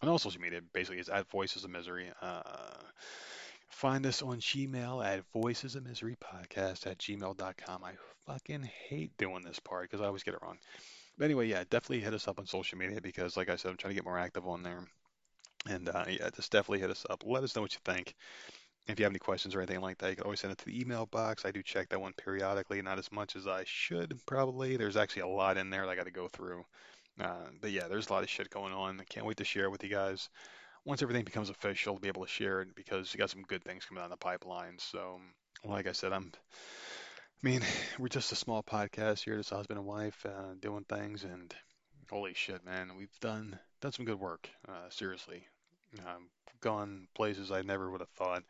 On all social media, basically, it's at Voices of Misery. Uh, Find us on Gmail at voices of misery podcast at gmail.com. I fucking hate doing this part because I always get it wrong. But anyway, yeah, definitely hit us up on social media because, like I said, I'm trying to get more active on there. And uh, yeah, just definitely hit us up. Let us know what you think. If you have any questions or anything like that, you can always send it to the email box. I do check that one periodically, not as much as I should probably. There's actually a lot in there that I got to go through. Uh, but yeah, there's a lot of shit going on. I can't wait to share with you guys once everything becomes official, to be able to share it because you got some good things coming down the pipeline. So, like I said, I'm. I mean, (sighs) we're just a small podcast here, just a husband and wife uh, doing things, and holy shit, man, we've done done some good work. Uh, seriously, um, gone places I never would have thought.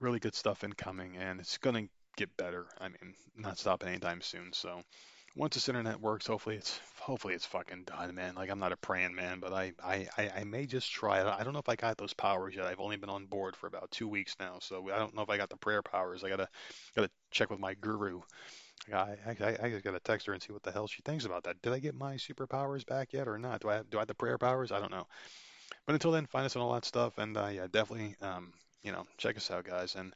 Really good stuff incoming, and it's gonna get better. I mean, not stopping anytime soon. So once this internet works, hopefully it's hopefully it's fucking done, man. Like I'm not a praying man, but I I I, may just try it. I don't know if I got those powers yet. I've only been on board for about two weeks now, so I don't know if I got the prayer powers. I gotta gotta check with my guru. I, I, I, just gotta text her and see what the hell she thinks about that. Did I get my superpowers back yet or not? Do I do I have the prayer powers? I don't know. But until then, find us on all that stuff, and uh, yeah, definitely, um, you know, check us out, guys, and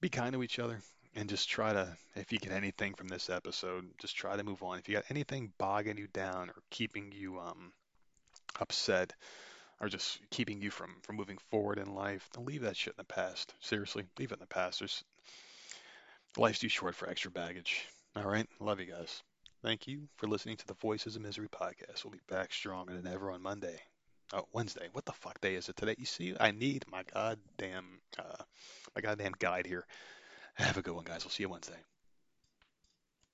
be kind to each other, and just try to, if you get anything from this episode, just try to move on. If you got anything bogging you down or keeping you um, upset, or just keeping you from from moving forward in life, then leave that shit in the past. Seriously, leave it in the past. There's life's too short for extra baggage. All right, love you guys. Thank you for listening to the Voices of Misery podcast. We'll be back stronger than ever on Monday. Oh, Wednesday. What the fuck day is it today? You see, I need my goddamn, uh, my goddamn guide here. Have a good one, guys. We'll see you Wednesday.